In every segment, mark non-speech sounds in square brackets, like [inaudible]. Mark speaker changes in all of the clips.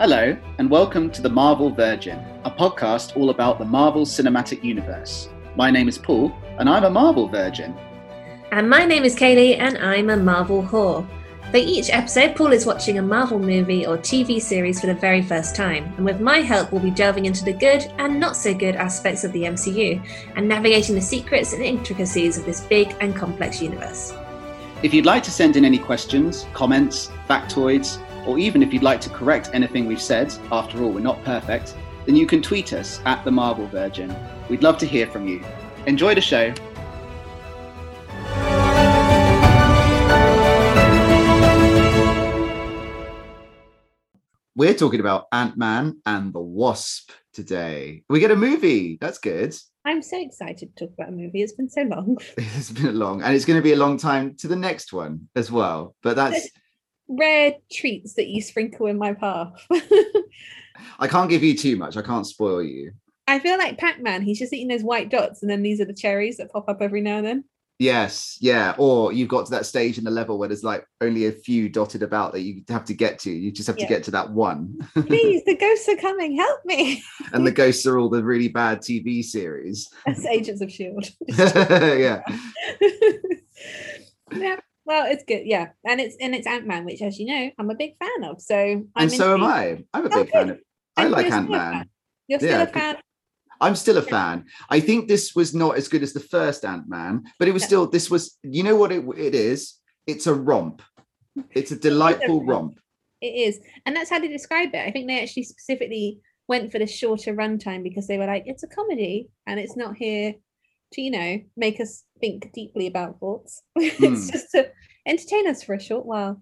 Speaker 1: Hello, and welcome to the Marvel Virgin, a podcast all about the Marvel Cinematic Universe. My name is Paul, and I'm a Marvel Virgin.
Speaker 2: And my name is Kayleigh, and I'm a Marvel whore. For each episode, Paul is watching a Marvel movie or TV series for the very first time, and with my help, we'll be delving into the good and not so good aspects of the MCU and navigating the secrets and intricacies of this big and complex universe.
Speaker 1: If you'd like to send in any questions, comments, factoids, or even if you'd like to correct anything we've said, after all, we're not perfect, then you can tweet us at the Marvel Virgin. We'd love to hear from you. Enjoy the show. We're talking about Ant Man and the Wasp today. We get a movie. That's good.
Speaker 2: I'm so excited to talk about a movie. It's been so long. [laughs]
Speaker 1: It's been a long, and it's going to be a long time to the next one as well. But that's [laughs]
Speaker 2: Rare treats that you sprinkle in my path.
Speaker 1: I can't give you too much. I can't spoil you.
Speaker 2: I feel like Pac Man, he's just eating those white dots, and then these are the cherries that pop up every now and then.
Speaker 1: Yes, yeah. Or you've got to that stage in the level where there's like only a few dotted about that you have to get to. You just have to get to that one. [laughs]
Speaker 2: Please, the ghosts are coming. Help me.
Speaker 1: and the ghosts are all the really bad TV series.
Speaker 2: That's Agents of Shield. [laughs]
Speaker 1: yeah. [laughs]
Speaker 2: yeah. Well, it's good, yeah, and it's and it's Ant Man, which, as you know, I'm a big fan of. So, I'm
Speaker 1: and so am. I. I'm a
Speaker 2: Oh,
Speaker 1: big fan of I
Speaker 2: And
Speaker 1: like Ant Man.
Speaker 2: You're still
Speaker 1: Yeah,
Speaker 2: a fan.
Speaker 1: I'm still a fan. I think this was not as good as the first Ant Man, but it was
Speaker 2: Yeah.
Speaker 1: still this was you know what it it is? It's a romp. It's a delightful
Speaker 2: romp.
Speaker 1: romp.
Speaker 2: It is, and that's how they describe it. I think they actually specifically went for the shorter runtime because they were like, it's a comedy, and it's not here to you know make us think deeply about thoughts. [laughs] it's
Speaker 1: Mm.
Speaker 2: just to entertain us for a short while.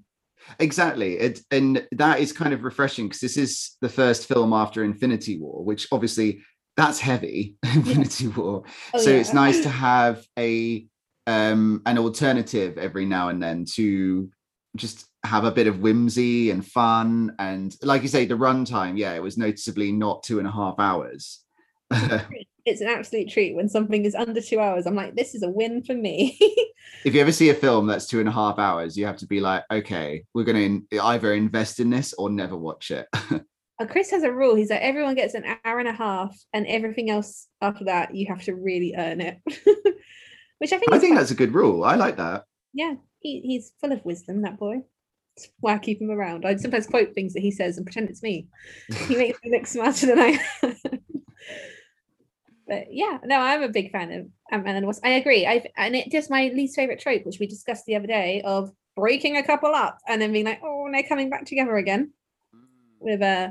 Speaker 1: Exactly. It, and that is kind of refreshing because this is the first film after Infinity War, which obviously that's heavy, [laughs] Infinity War.
Speaker 2: Oh,
Speaker 1: so
Speaker 2: yeah.
Speaker 1: it's nice to [laughs] have a um an alternative every now and then to just have a bit of whimsy and fun and like you say the runtime yeah it was noticeably not two and a half hours
Speaker 2: it's an absolute treat when something is under two hours. I'm like, this is a win for me. [laughs]
Speaker 1: if you ever see a film that's two and a half hours you have to be like okay we're going to either invest in this or never watch it [laughs]
Speaker 2: Uh, Chris has a rule. He's like, everyone gets an hour and a half, and everything else after that, you have to really earn it. [laughs] Which I think
Speaker 1: i
Speaker 2: is
Speaker 1: think
Speaker 2: quite-
Speaker 1: that's a good rule i like that
Speaker 2: yeah, he, he's full of wisdom, that boy. That's why I keep him around. I sometimes quote things that he says and pretend it's me. He makes me look smarter than I am. But yeah, no, I'm a big fan of Ant-Man and the Wasp. I agree. I and it just my least favorite trope, which we discussed the other day, of breaking a couple up and then being like, oh, and they're coming back together again with uh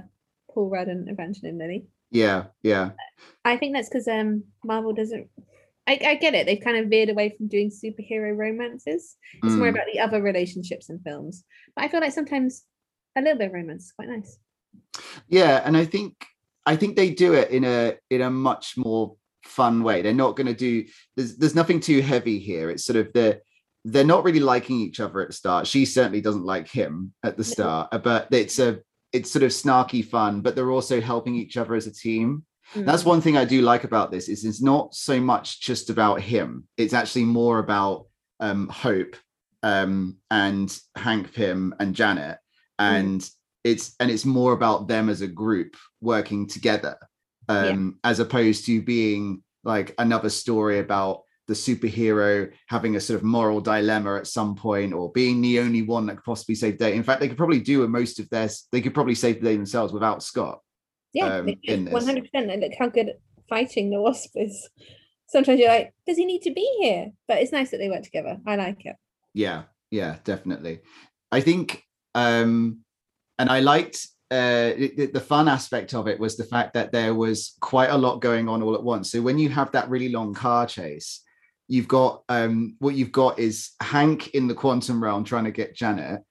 Speaker 2: Paul Rudd and Evangeline Lilly.
Speaker 1: yeah yeah
Speaker 2: I think that's because um Marvel doesn't. I, I get it. They've kind of veered away from doing superhero romances. It's more
Speaker 1: Mm.
Speaker 2: about the other relationships in films. But I feel like sometimes a little bit of romance is quite nice.
Speaker 1: yeah and i think i think they do it in a in a much more fun way. They're not going to do there's there's nothing too heavy here. It's sort of the they're not really liking each other at the start. She certainly doesn't like him at the start uh, but it's a it's sort of snarky fun but they're also helping each other as a team. That's
Speaker 2: Mm.
Speaker 1: one thing i do like about this is it's not so much just about him. It's actually more about um hope um and hank pym and janet. And it's and it's more about them as a group working together
Speaker 2: Yeah.
Speaker 1: um as opposed to being like another story about the superhero having a sort of moral dilemma at some point or being the only one that could possibly save the day in fact they could probably do a most of their they could probably save the day themselves without scott
Speaker 2: Yeah,
Speaker 1: um, in
Speaker 2: one hundred percent. And look how good fighting the wasp is. Sometimes you're like, does he need to be here? But it's nice that they work together. I like it.
Speaker 1: yeah yeah definitely i think um and i liked uh the fun aspect of it was the fact that there was quite a lot going on all at once. So when you have that really long car chase you've got um what you've got is hank in the quantum realm trying to get janet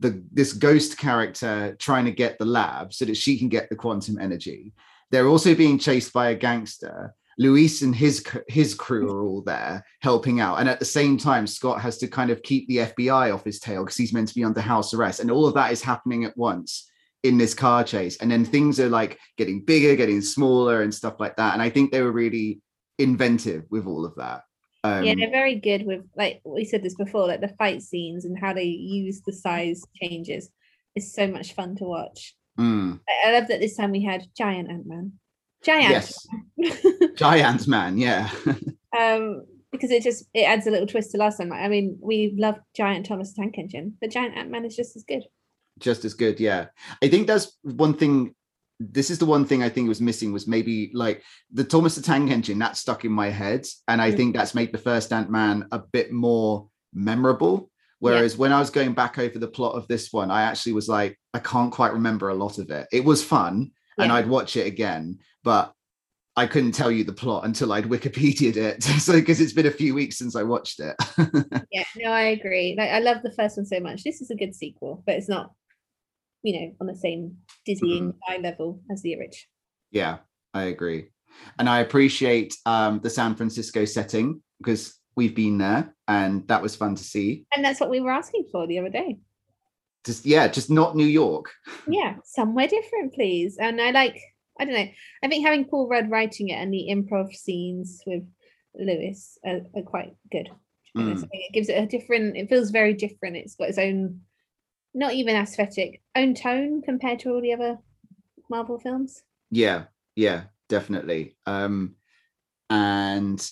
Speaker 1: the this ghost character trying to get the lab so that she can get the quantum energy. They're also being chased by a gangster Luis and his his crew are all there helping out, and at the same time, Scott has to kind of keep the FBI off his tail because he's meant to be under house arrest, and all of that is happening at once in this car chase. And then things are like getting bigger, getting smaller, and stuff like that. And I think they were really inventive with all of that. Um,
Speaker 2: yeah, they're very good with like we said this before, like the fight scenes and how they use the size changes is so much fun to watch.
Speaker 1: Mm.
Speaker 2: I I love that this time we had giant Ant Man. Giant.
Speaker 1: Yes. Giant man, yeah. [laughs]
Speaker 2: um, because it just it adds a little twist to last time. I mean, we love Giant Thomas Tank Engine, but Giant Ant Man is just as good.
Speaker 1: just as good yeah i think that's one thing this is the one thing i think was missing was maybe like the thomas the tank engine that stuck in my head and i
Speaker 2: Mm.
Speaker 1: think that's made the first ant-man a bit more memorable whereas when i was going back over the plot of this one i actually was like i can't quite remember a lot of it it was fun and i'd watch it again but i couldn't tell you the plot until i'd wikipedia'd it [laughs] so because it's been a few weeks since i watched it [laughs]
Speaker 2: Yeah, no, I agree. Like I love the first one so much. This is a good sequel, but it's not, you know, on the same dizzying
Speaker 1: Mm-hmm.
Speaker 2: high level as the original.
Speaker 1: Yeah, I agree. And I appreciate um, the San Francisco setting because we've been there and that was fun to see.
Speaker 2: And that's what we were asking for the other day.
Speaker 1: Just, yeah, just not New York. [laughs]
Speaker 2: Yeah, somewhere different, please. And I like, I don't know, I think having Paul Rudd writing it and the improv scenes with Luis are, are quite good. to be honest.
Speaker 1: Mm.
Speaker 2: It gives it a different, it feels very different. It's got its own, not even aesthetic, own tone compared to all the other Marvel films.
Speaker 1: Yeah, yeah, definitely. Um, and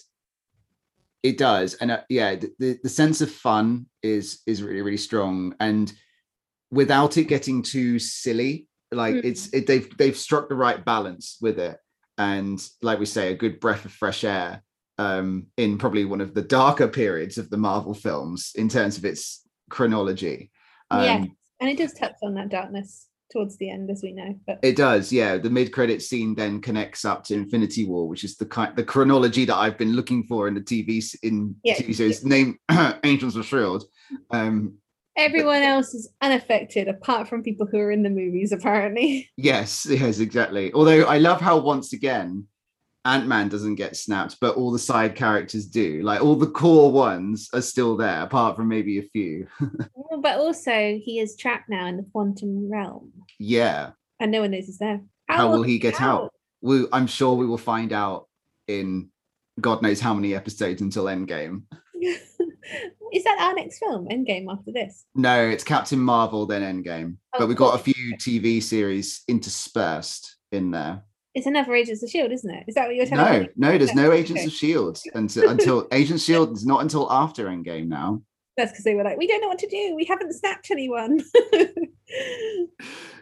Speaker 1: it does. And uh, yeah, the, the, the sense of fun is is really, really strong. And without it getting too silly, like
Speaker 2: Mm.
Speaker 1: it's it, they've they've struck the right balance with it. And like we say, a good breath of fresh air um, in probably one of the darker periods of the Marvel films in terms of its chronology. Um,
Speaker 2: yeah. And it does touch on that darkness towards the end, as we know. But
Speaker 1: It does, yeah. The mid-credit scene then connects up to Infinity War, which is the kind the chronology that I've been looking for in the TV in
Speaker 2: Yeah.
Speaker 1: TV series. Name [clears throat] Angels of Shield. Um,
Speaker 2: everyone else is unaffected apart from people who are in the movies, apparently. [laughs]
Speaker 1: yes, yes, exactly. Although I love how once again Ant-Man doesn't get snapped, but all the side characters do. Like all the core ones are still there, apart from maybe a few. [laughs]
Speaker 2: Well, But also, he is trapped now in the quantum realm,
Speaker 1: yeah.
Speaker 2: and no one knows he's there.
Speaker 1: How will he get out? We, I'm sure we will find out in God knows how many episodes until Endgame. [laughs] [laughs]
Speaker 2: is that our next film, Endgame, after this?
Speaker 1: No, it's Captain Marvel, then Endgame.
Speaker 2: Oh,
Speaker 1: but we've got a few TV series interspersed in there.
Speaker 2: It's another Agents of Shield, isn't it? Is that what you're telling
Speaker 1: No,
Speaker 2: me?
Speaker 1: no, no, there's no Agents of Shield until until [laughs] Agents Shield is not until after Endgame now.
Speaker 2: That's because they were like, we don't know what to do. We haven't snapped anyone. [laughs]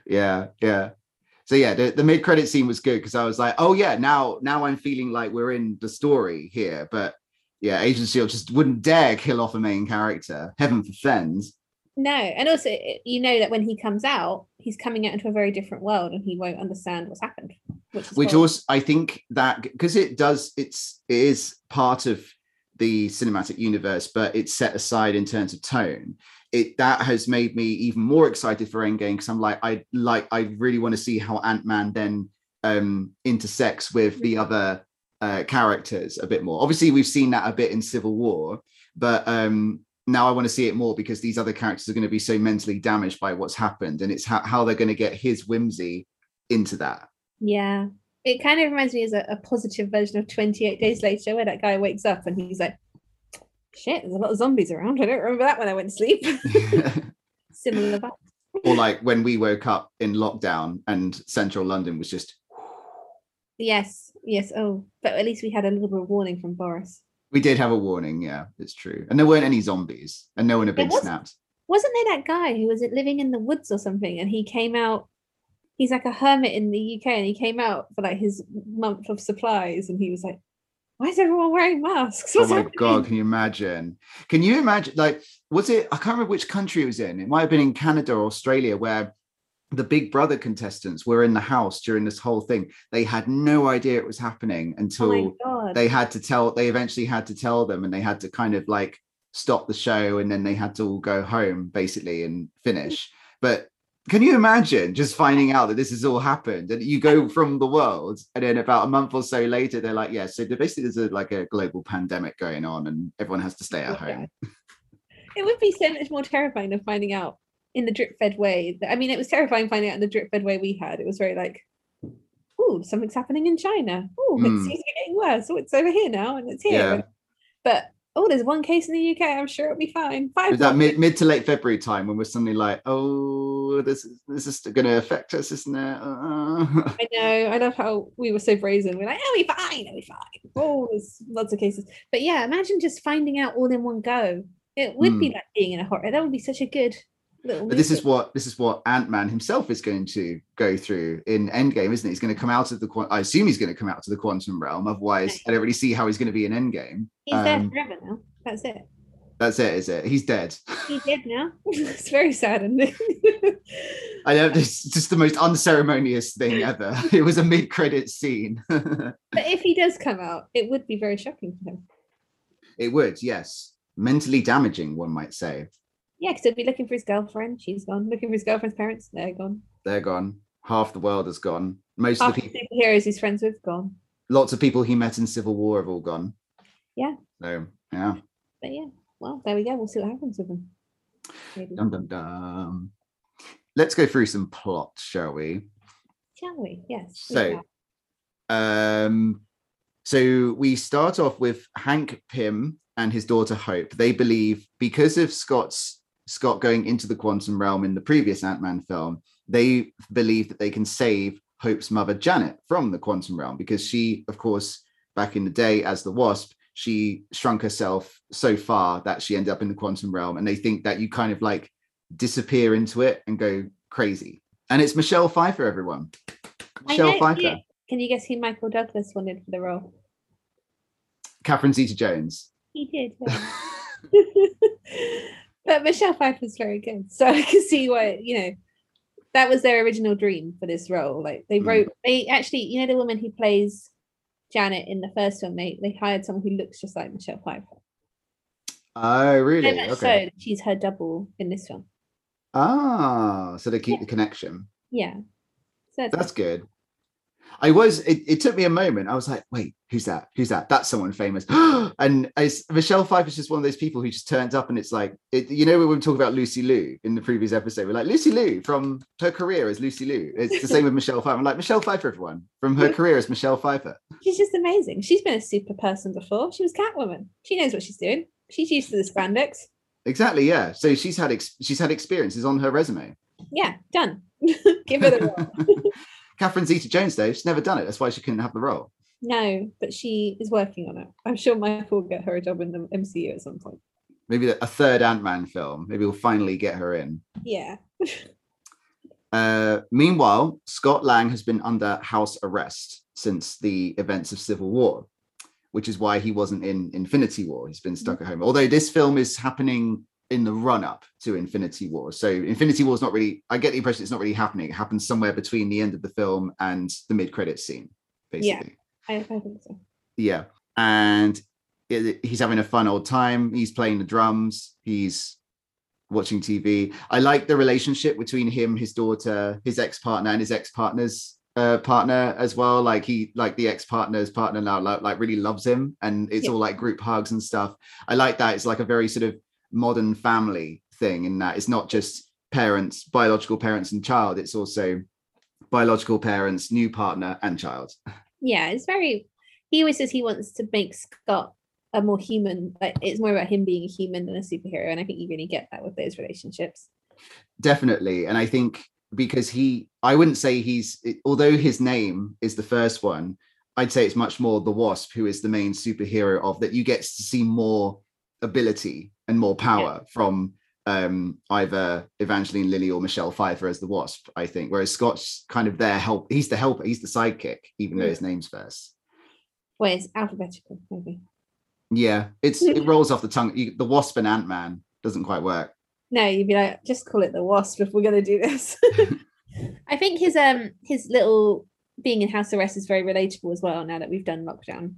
Speaker 1: Yeah, yeah. So yeah, the, the mid credit scene was good because I was like, oh yeah, now now I'm feeling like we're in the story here. But yeah, Agents of Shield just wouldn't dare kill off a main character. Heaven forfends.
Speaker 2: no, and also you know that when he comes out, he's coming out into a very different world, and he won't understand what's happened. Which,
Speaker 1: which also I think that because it does it's it is part of the cinematic universe, but it's set aside in terms of tone. It that has made me even more excited for Endgame because I'm like I like I really want to see how Ant Man then um intersects with the other uh, characters a bit more. Obviously, we've seen that a bit in Civil War, but um now I want to see it more because these other characters are going to be so mentally damaged by what's happened, and it's how, how they're going to get his whimsy into that.
Speaker 2: Yeah. It kind of reminds me as a, a positive version of 28 Days Later, where that guy wakes up and he's like, shit, there's a lot of zombies around. I don't remember that when I went to sleep. [laughs] Similar
Speaker 1: or like when we woke up in lockdown and central london was just
Speaker 2: Yes, yes. Oh, but at least we had a little bit of warning from Boris.
Speaker 1: we did have a warning yeah it's true and there weren't any zombies and no one had been
Speaker 2: was-
Speaker 1: snapped
Speaker 2: Wasn't there that guy who was living in the woods or something and he came out? He's like a hermit in the UK and he came out for like his month of supplies and he was like, why is everyone wearing masks?
Speaker 1: oh my
Speaker 2: happening?"
Speaker 1: god can you imagine can you imagine like was it i can't remember which country it was in it might have been in canada or australia where the big brother contestants were in the house during this whole thing they had no idea it was happening
Speaker 2: Oh
Speaker 1: until
Speaker 2: god.
Speaker 1: they had to tell they eventually had to tell them and they had to kind of like stop the show and then they had to all go home basically and finish but can you imagine just finding out that this has all happened and you go from the world and then about a month or so later they're like yeah so basically there's a, like a global pandemic going on and everyone has to stay at
Speaker 2: Yeah.
Speaker 1: home
Speaker 2: It would be so much more terrifying than finding out in the drip fed way. I mean, it was terrifying finding out in the drip fed way we had. It was very like, oh, something's happening in China. Oh,
Speaker 1: Hmm.
Speaker 2: it seems to be getting worse. Oh, it's over here now and it's here.
Speaker 1: Yeah.
Speaker 2: But oh, there's one case in the UK. I'm sure it'll be fine. Five.
Speaker 1: Was that mid, mid to late February time when we're suddenly like, oh, this is this is going to affect us, isn't it? Uh.
Speaker 2: I know. I love how we were so brazen. We're like, oh, we fine, oh, we fine. Oh, there's lots of cases. But yeah, imagine just finding out all in one go. It would be
Speaker 1: Mm.
Speaker 2: like being in a horror. That would be such a good.
Speaker 1: But this is what this is what Ant Man himself is going to go through in Endgame, isn't it? He's going to come out of the. I assume he's going to come out to the quantum realm. Otherwise, I don't really see how he's going to be in Endgame.
Speaker 2: He's there
Speaker 1: um,
Speaker 2: forever now. That's it.
Speaker 1: That's it, is it? He's dead.
Speaker 2: He's dead now. [laughs] it's very sad. And [laughs]
Speaker 1: I know it's just the most unceremonious thing ever. [laughs] It was a mid-credit scene.
Speaker 2: but if he does come out, it would be very shocking for him.
Speaker 1: it would, yes, mentally damaging, one might say.
Speaker 2: Yeah, because he'll be looking for his girlfriend. She's gone. Looking for his girlfriend's parents. They're gone.
Speaker 1: They're gone. Half the world has gone. Most
Speaker 2: Half
Speaker 1: of the
Speaker 2: the
Speaker 1: people,
Speaker 2: superheroes he's friends with gone.
Speaker 1: lots of people he met in Civil War have all gone.
Speaker 2: Yeah.
Speaker 1: So yeah.
Speaker 2: But yeah, well, there we go. We'll see what happens with them. Maybe.
Speaker 1: Dum dum dum. Let's go through some plots, shall we?
Speaker 2: Shall we? Yes.
Speaker 1: So. Um, so we start off with Hank Pym and his daughter Hope. They believe because of Scott's Scott going into the quantum realm in the previous Ant-Man film, they believe that they can save Hope's mother Janet from the quantum realm because she, of course, back in the day as the Wasp, she shrunk herself so far that she ended up in the quantum realm, and they think that you kind of like disappear into it and go crazy. And it's Michelle Pfeiffer, everyone. Michelle Pfeiffer.
Speaker 2: yeah. Can you guess who Michael Douglas wanted for the role?
Speaker 1: Catherine Zeta Jones.
Speaker 2: He did. yeah. [laughs] [laughs] but Michelle Pfeiffer's very good, so [laughs] I can see why you know that was their original dream for this role. Like they
Speaker 1: Mm.
Speaker 2: wrote, they actually, you know, the woman who plays Janet in the first film, they they hired someone who looks just like Michelle Pfeiffer.
Speaker 1: Oh, really?
Speaker 2: so
Speaker 1: Okay.
Speaker 2: that she's her double in this film.
Speaker 1: Ah, so they keep
Speaker 2: Yeah.
Speaker 1: the connection.
Speaker 2: Yeah. So it's-
Speaker 1: That's good. I was. It, it took me a moment. I was like, "Wait, who's that? Who's that? That's someone famous." [gasps] and as Michelle Pfeiffer's just one of those people who just turns up, and it's like, it, you know, when we were talking about Lucy Liu in the previous episode, we're like, Lucy Liu from her career as Lucy Liu. It's the same with Michelle Pfeiffer. I'm like Michelle Pfeiffer, everyone from her career as Michelle Pfeiffer.
Speaker 2: she's just amazing. She's been a super person before. She was Catwoman. She knows what she's doing. She's used to the spandex.
Speaker 1: Exactly. Yeah. So she's had ex- she's had experiences on her resume.
Speaker 2: Yeah, done. [laughs] Give her the [laughs]
Speaker 1: Catherine Zeta-Jones, though, she's never done it. That's why she couldn't have the role.
Speaker 2: No, but she is working on it. I'm sure Michael [laughs] will get her a job in the MCU at some point.
Speaker 1: Maybe a third Ant-Man film. Maybe we'll finally get her in.
Speaker 2: Yeah. [laughs]
Speaker 1: Uh, meanwhile, Scott Lang has been under house arrest since the events of Civil War, which is why he wasn't in Infinity War. He's been stuck at home. Although this film is happening in the run up to Infinity War. So Infinity War is not really, I get the impression it's not really happening. It happens somewhere between the end of the film and the mid credits scene,
Speaker 2: Yeah.
Speaker 1: basically.
Speaker 2: I, I think so.
Speaker 1: Yeah. And it- he's having a fun old time. He's playing the drums. He's watching TV. I like the relationship between him, his daughter, his ex partner, and his ex partner's uh, partner as well. Like he, like the ex partner's partner now, like, like really loves him, and it's
Speaker 2: Yeah.
Speaker 1: all like group hugs and stuff. I like that. It's like a very sort of modern family thing in that it's not just parents, biological parents and child. It's also biological parents, new partner, and child.
Speaker 2: Yeah, it's very. He always says he wants to make Scott a more human. Like it's more about him being a human than a superhero, and I think you really get that with those relationships.
Speaker 1: definitely and i think because he i wouldn't say he's although his name is the first one i'd say it's much more the wasp who is the main superhero of that you get to see more ability and more power from um either evangeline lilly or michelle pfeiffer as the wasp i think whereas scott's kind of their help he's the helper he's the sidekick even though
Speaker 2: Mm.
Speaker 1: his name's first
Speaker 2: Well, it's alphabetical, maybe.
Speaker 1: yeah it's it [laughs] rolls off the tongue you, the wasp and ant-man doesn't quite work
Speaker 2: No, you'd be like, just call it the wasp if we're gonna do this. [laughs] I think his um his little being in house arrest is very relatable as well now that we've done lockdown.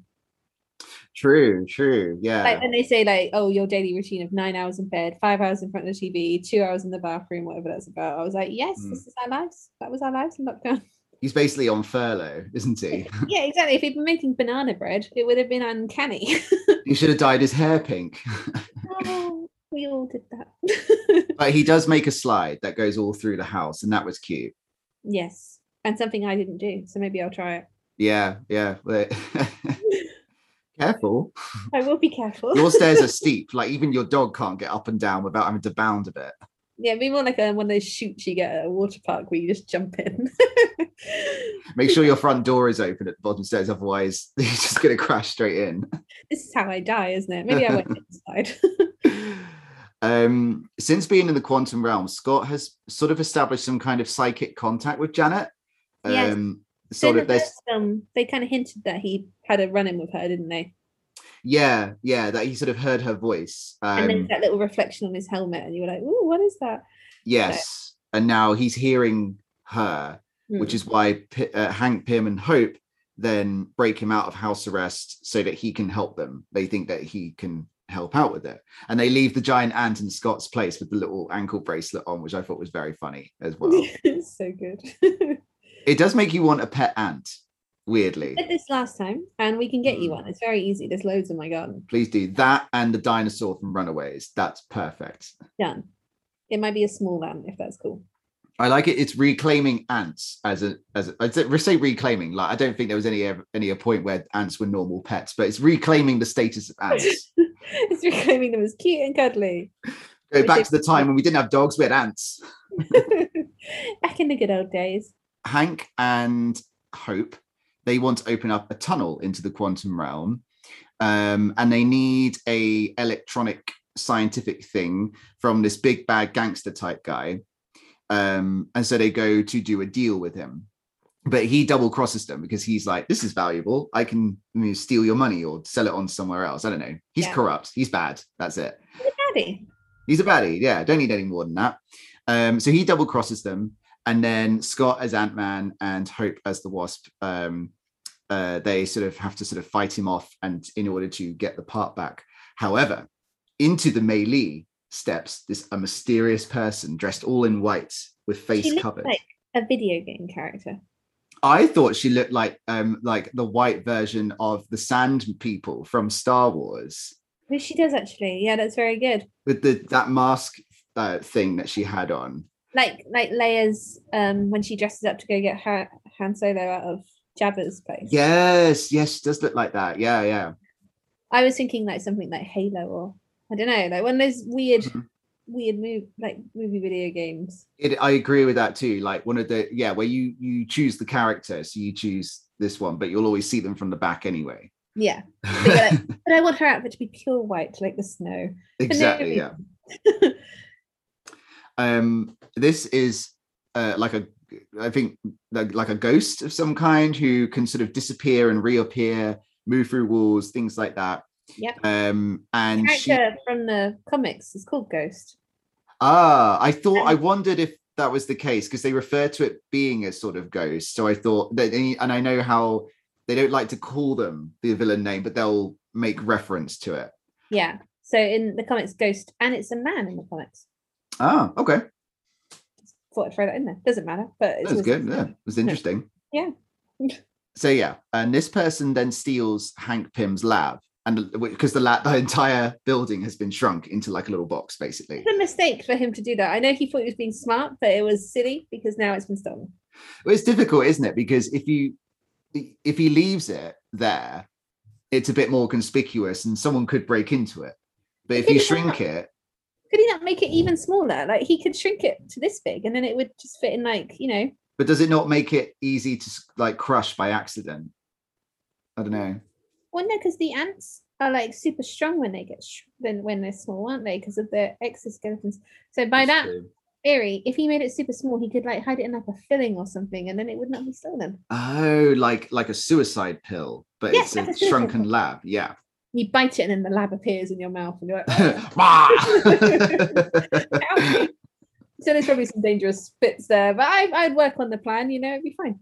Speaker 1: True true yeah
Speaker 2: Like when they say like, oh, your daily routine of nine hours in bed, five hours in front of the TV, two hours in the bathroom, whatever that's about. I was like, yes,
Speaker 1: Mm.
Speaker 2: this is our lives. That was our lives in lockdown. [laughs]
Speaker 1: he's basically on furlough isn't he
Speaker 2: yeah, exactly. If he'd been making banana bread, it would have been uncanny. [laughs]
Speaker 1: He should have dyed his hair pink.
Speaker 2: oh, we all did that. [laughs]
Speaker 1: but he does make a slide that goes all through the house, and that was cute.
Speaker 2: yes. And something I didn't do. So maybe I'll try it.
Speaker 1: Yeah, yeah. Careful.
Speaker 2: I will be careful.
Speaker 1: Your stairs are [laughs] steep. Like even your dog can't get up and down without having to bound a bit.
Speaker 2: Yeah, be more like a, one of those chutes you get at a water park where you just jump in. [laughs]
Speaker 1: Make sure your front [laughs] door is open at the bottom stairs, otherwise you're just gonna crash straight in.
Speaker 2: this is how I die, isn't it? Maybe I went inside.
Speaker 1: um, since being in the quantum realm, Scott has sort of established some kind of psychic contact with Janet.
Speaker 2: Yes.
Speaker 1: Um,
Speaker 2: so
Speaker 1: sort of
Speaker 2: the
Speaker 1: this,
Speaker 2: first film, they kind of hinted that he had a run in with her, didn't they?
Speaker 1: yeah, yeah, that he sort of heard her voice.
Speaker 2: and then
Speaker 1: Um,
Speaker 2: that little reflection on his helmet, and you were like, "Ooh, what is that?"
Speaker 1: yes, and now he's hearing her, which
Speaker 2: Hmm.
Speaker 1: is why P- uh, Hank, Pym, and Hope then break him out of house arrest so that he can help them. They think that he can help out with it, and they leave the giant ant in Scott's place with the little ankle bracelet on, which I thought was very funny as well. [laughs]
Speaker 2: it's so good. [laughs]
Speaker 1: it does make you want a pet ant, weirdly.
Speaker 2: did this last time, and we can get you
Speaker 1: Mm.
Speaker 2: one. It's very easy. There's loads in my garden.
Speaker 1: Please do that and the dinosaur from Runaways. That's perfect.
Speaker 2: Done. It might be a small lamb if that's cool.
Speaker 1: I like it. It's reclaiming ants as a as a, I'd say, reclaiming. Like I don't think there was any any a point where ants were normal pets, but it's reclaiming the status of ants. [laughs]
Speaker 2: it's reclaiming them as cute and cuddly.
Speaker 1: Go
Speaker 2: Which
Speaker 1: back
Speaker 2: is-
Speaker 1: to the time when we didn't have dogs, we had ants. [laughs]
Speaker 2: Back in the good old days.
Speaker 1: Hank and Hope they want to open up a tunnel into the quantum realm, um, and they need a electronic scientific thing from this big bad gangster type guy. Um, and so they go to do a deal with him, but he double crosses them because he's like, "This is valuable. I can steal your money or sell it on somewhere else." I don't know. He's
Speaker 2: Yeah.
Speaker 1: corrupt. He's bad. That's it. He's a baddie. Yeah, don't need any more than that. Um, so he double crosses them, and then Scott as Ant Man and Hope as the Wasp. Um, uh, they sort of have to sort of fight him off, and in order to get the part back. However, into the melee steps this a mysterious person dressed all in white with face
Speaker 2: She
Speaker 1: covered.
Speaker 2: like a video game character.
Speaker 1: I thought she looked like um like the white version of the Sand People from Star Wars
Speaker 2: she does actually. Yeah, that's very good.
Speaker 1: with the that mask uh, thing that she had on.
Speaker 2: Like like Leia's um when she dresses up to go get her Han Solo out of Jabba's place.
Speaker 1: Yes, yes, does look like that. Yeah, yeah.
Speaker 2: I was thinking like something like Halo or I don't know, like one of those weird,
Speaker 1: Mhm.
Speaker 2: weird move like movie video games.
Speaker 1: It, I agree with that too. Like one of the yeah, where you you choose the character, so you choose this one, but you'll always see them from the back anyway.
Speaker 2: Yeah, [laughs] but, like, but I want her outfit to be pure white, like the snow. For no
Speaker 1: exactly. Yeah. [laughs] Um, this is uh, like a I think like, like a ghost of some kind who can sort of disappear and reappear, move through walls, things like that.
Speaker 2: Yep.
Speaker 1: Um, and she
Speaker 2: Character from the comics is called Ghost.
Speaker 1: Ah, I thought
Speaker 2: And-
Speaker 1: I wondered if that was the case because they refer to it being a sort of ghost. So I thought that, and I know how they don't like to call them the villain name, but they'll make reference to it.
Speaker 2: Yeah. So in the comics, Ghost, and it's a man in the comics.
Speaker 1: Ah, okay,
Speaker 2: Thought I'd throw that in there. Doesn't matter, but it was
Speaker 1: good. Yeah, it was interesting.
Speaker 2: Yeah. [laughs]
Speaker 1: so yeah, and this person then steals Hank Pym's lab, and because the lab, the entire building has been shrunk into like a little box, basically.
Speaker 2: It's a mistake for him to do that. I know he thought he was being smart, but it was silly because now it's been stolen.
Speaker 1: Well, it's difficult, isn't it? Because if you if he leaves it there, it's a bit more conspicuous, and someone could break into it. But if you shrink it,
Speaker 2: Could he not make it even smaller? Like he could shrink it to this big, and then it would just fit in, like you know.
Speaker 1: but does it not make it easy to like crush by accident? I don't know.
Speaker 2: Well, no, because the ants are like super strong when they get sh- then when they're small, aren't they? Because of their exoskeletons. So by
Speaker 1: That's
Speaker 2: that
Speaker 1: true.
Speaker 2: theory, if he made it super small, he could like hide it in like a filling or something, and then it would not be stolen.
Speaker 1: Oh, like like a suicide pill, but
Speaker 2: Yes,
Speaker 1: it's a
Speaker 2: a
Speaker 1: shrunken
Speaker 2: pill.
Speaker 1: lab. Yeah.
Speaker 2: You bite it, and then the lab appears in your mouth, and you're like, [laughs] "Oh." [laughs] So there's probably some dangerous bits there, but I, I'd work on the plan. You know, it'd be fine.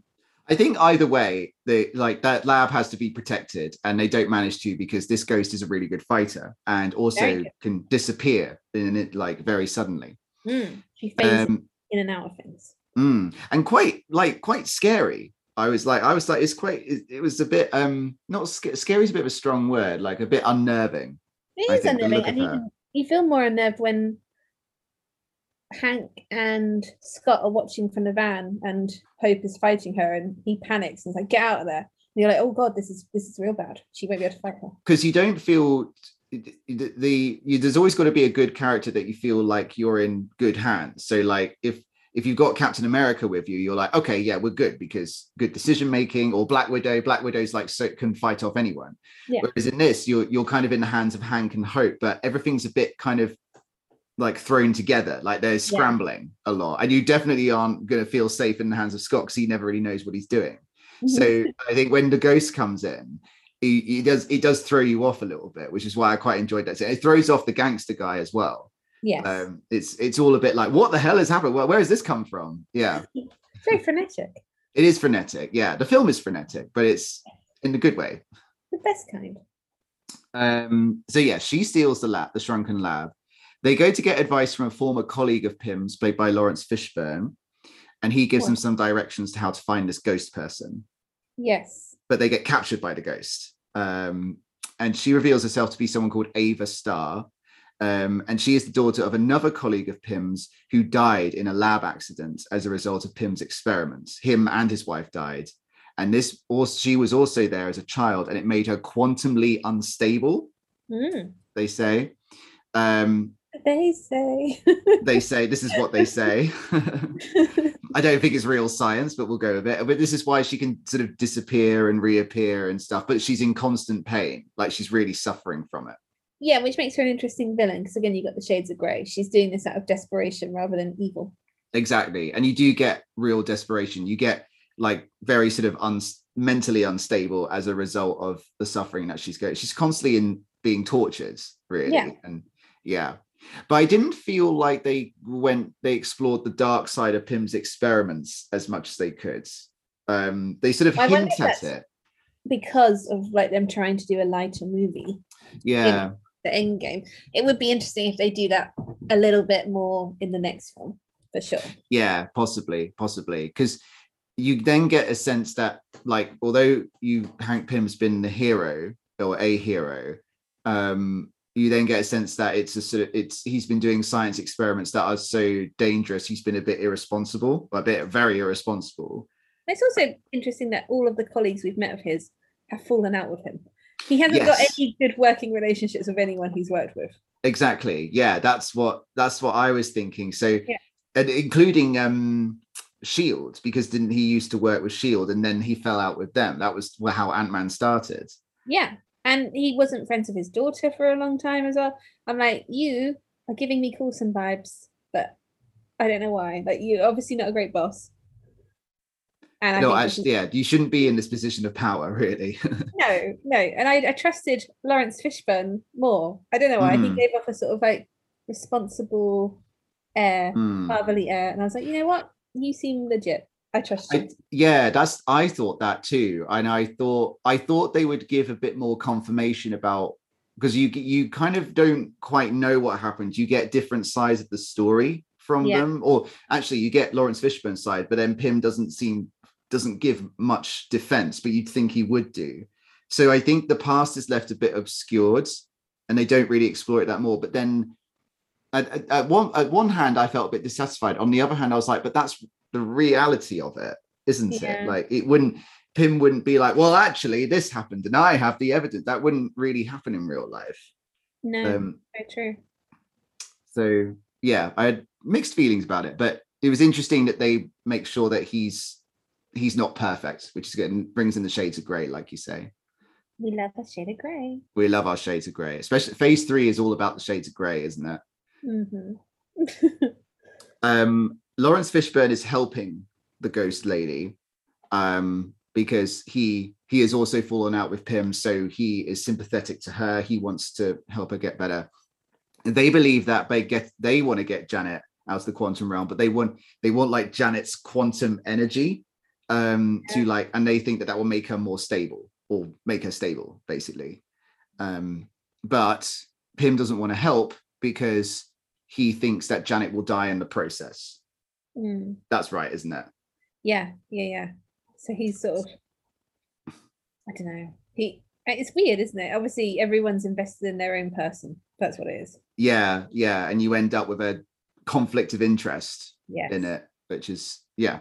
Speaker 1: I think either way, the like that lab has to be protected, and they don't manage to because this ghost is a really good fighter and also can disappear in it like very suddenly.
Speaker 2: She phases
Speaker 1: Um,
Speaker 2: in and out of things.
Speaker 1: Mm, and quite like quite scary. I was like, I was like, it's quite. It, it was a bit um not sca- scary is a bit of a strong word, like a bit unnerving.
Speaker 2: It is
Speaker 1: think
Speaker 2: unnerving, and you, you feel more unnerved when Hank and Scott are watching from the van, and Hope is fighting her, and he panics and is like, "Get out of there!" You're like, oh god, this is this is real bad. She won't be able to fight her.
Speaker 1: because you don't feel the, the you, there's always got to be a good character that you feel like you're in good hands. So like if if you've got Captain America with you, you're like, okay, yeah, we're good because good decision making. Or Black Widow, Black Widow's like so can fight off anyone.
Speaker 2: Yeah.
Speaker 1: Whereas in this, you're you're kind of in the hands of Hank and Hope, but everything's a bit kind of like thrown together. Like there's
Speaker 2: Yeah.
Speaker 1: scrambling a lot, and you definitely aren't going to feel safe in the hands of Scott because he never really knows what he's doing. Mm-hmm. So I think when the ghost comes in, he, he does it does throw you off a little bit, which is why I quite enjoyed that. It throws off the gangster guy as well.
Speaker 2: Yes,
Speaker 1: Um, it's it's all a bit like, what the hell has happened? Where, where has this come from? Yeah, [laughs]
Speaker 2: very frenetic,
Speaker 1: it is frenetic. Yeah, the film is frenetic, but it's in a good way.
Speaker 2: the best kind.
Speaker 1: Um, so yeah, she steals the lab, the shrunken lab. They go to get advice from a former colleague of Pym's, played by Laurence Fishburne, and he gives them some directions to how to find this ghost person.
Speaker 2: Yes,
Speaker 1: but they get captured by the ghost. Um, and she reveals herself to be someone called Ava Starr. Um, and she is the daughter of another colleague of Pym's who died in a lab accident as a result of Pym's experiments. Him and his wife died. And this also, she was also there as a child, and it made her quantumly unstable,
Speaker 2: Mm.
Speaker 1: they say. Um,
Speaker 2: they say. [laughs]
Speaker 1: they say this is what they say. [laughs] I don't think it's real science, but we'll go with it. But this is why she can sort of disappear and reappear and stuff. But she's in constant pain, like she's really suffering from it.
Speaker 2: Yeah, which makes her an interesting villain because again, you got the shades of grey. She's doing this out of desperation rather than evil.
Speaker 1: Exactly, and you do get real desperation. You get like very sort of un- mentally unstable as a result of the suffering that she's going. She's constantly in being tortured, really,
Speaker 2: Yeah.
Speaker 1: and yeah. But I didn't feel like they went they explored the dark side of Pym's experiments as much as they could. Um, they sort of
Speaker 2: I
Speaker 1: hint at it.
Speaker 2: Because of like them trying to do a lighter movie,
Speaker 1: Yeah,
Speaker 2: the end game. It would be interesting if they do that a little bit more in the next film, for sure.
Speaker 1: yeah, possibly, possibly, because you then get a sense that, like, although you Hank Pym's been the hero or a hero, um, you then get a sense that it's a sort of it's he's been doing science experiments that are so dangerous. He's been a bit irresponsible, a bit very irresponsible.
Speaker 2: It's also interesting that all of the colleagues we've met of his have fallen out with him. He hasn't got any good working relationships with anyone he's worked with.
Speaker 1: Exactly. Yeah, that's what that's what I was thinking. So,
Speaker 2: Yeah.
Speaker 1: and including um Shield, because didn't he used to work with Shield and then he fell out with them? That was how Ant Man started.
Speaker 2: Yeah. And he wasn't friends with his daughter for a long time as well. I'm like, you are giving me Coulson vibes, but I don't know why. Like, you're obviously not a great boss. And I
Speaker 1: no,
Speaker 2: think
Speaker 1: actually, yeah, you shouldn't be in this position of power, really. [laughs]
Speaker 2: no, no. And I, I trusted Laurence Fishburne more. I don't know why. He
Speaker 1: Hmm.
Speaker 2: gave off a sort of like responsible air,
Speaker 1: Hmm.
Speaker 2: fatherly air. And I was like, you know what? You seem legit. I trust you.
Speaker 1: I, yeah, that's I thought that too, and I thought I thought they would give a bit more confirmation about because you you kind of don't quite know what happened. You get different sides of the story from
Speaker 2: Yeah.
Speaker 1: them, or actually, you get Laurence Fishburne's side, but then Pym doesn't seem doesn't give much defense, but you'd think he would do. So I think the past is left a bit obscured, and they don't really explore it that more. But then. At, at, one at one hand, I felt a bit dissatisfied. On the other hand, I was like, "But that's the reality of it, isn't
Speaker 2: Yeah.
Speaker 1: it? Like it wouldn't Pym wouldn't be like, well, actually, this happened and I have the evidence. That wouldn't really happen in real life.
Speaker 2: no,
Speaker 1: Um,
Speaker 2: very true.
Speaker 1: so yeah, I had mixed feelings about it, but it was interesting that they make sure that he's he's not perfect, which is good and brings in the shades of grey, like you say.
Speaker 2: We love a shade of grey.
Speaker 1: We love our shades of grey, especially phase three is all about the shades of grey, isn't it?
Speaker 2: hmm [laughs]
Speaker 1: um Laurence Fishburne is helping the ghost lady um because he he has also fallen out with Pym so he is sympathetic to her he wants to help her get better they believe that they get they want to get Janet out of the quantum realm but they want they want like Janet's quantum energy um to like and they think that that will make her more stable or make her stable basically um but Pym doesn't want to help because he thinks that Janet will die in the process
Speaker 2: Mm.
Speaker 1: that's right, isn't it?
Speaker 2: Yeah, yeah, yeah. So he's sort of, I don't know. He, it's weird, isn't it? Obviously, everyone's invested in their own person. That's what it is.
Speaker 1: Yeah, yeah. And you end up with a conflict of interest
Speaker 2: Yeah.
Speaker 1: in it, which is yeah,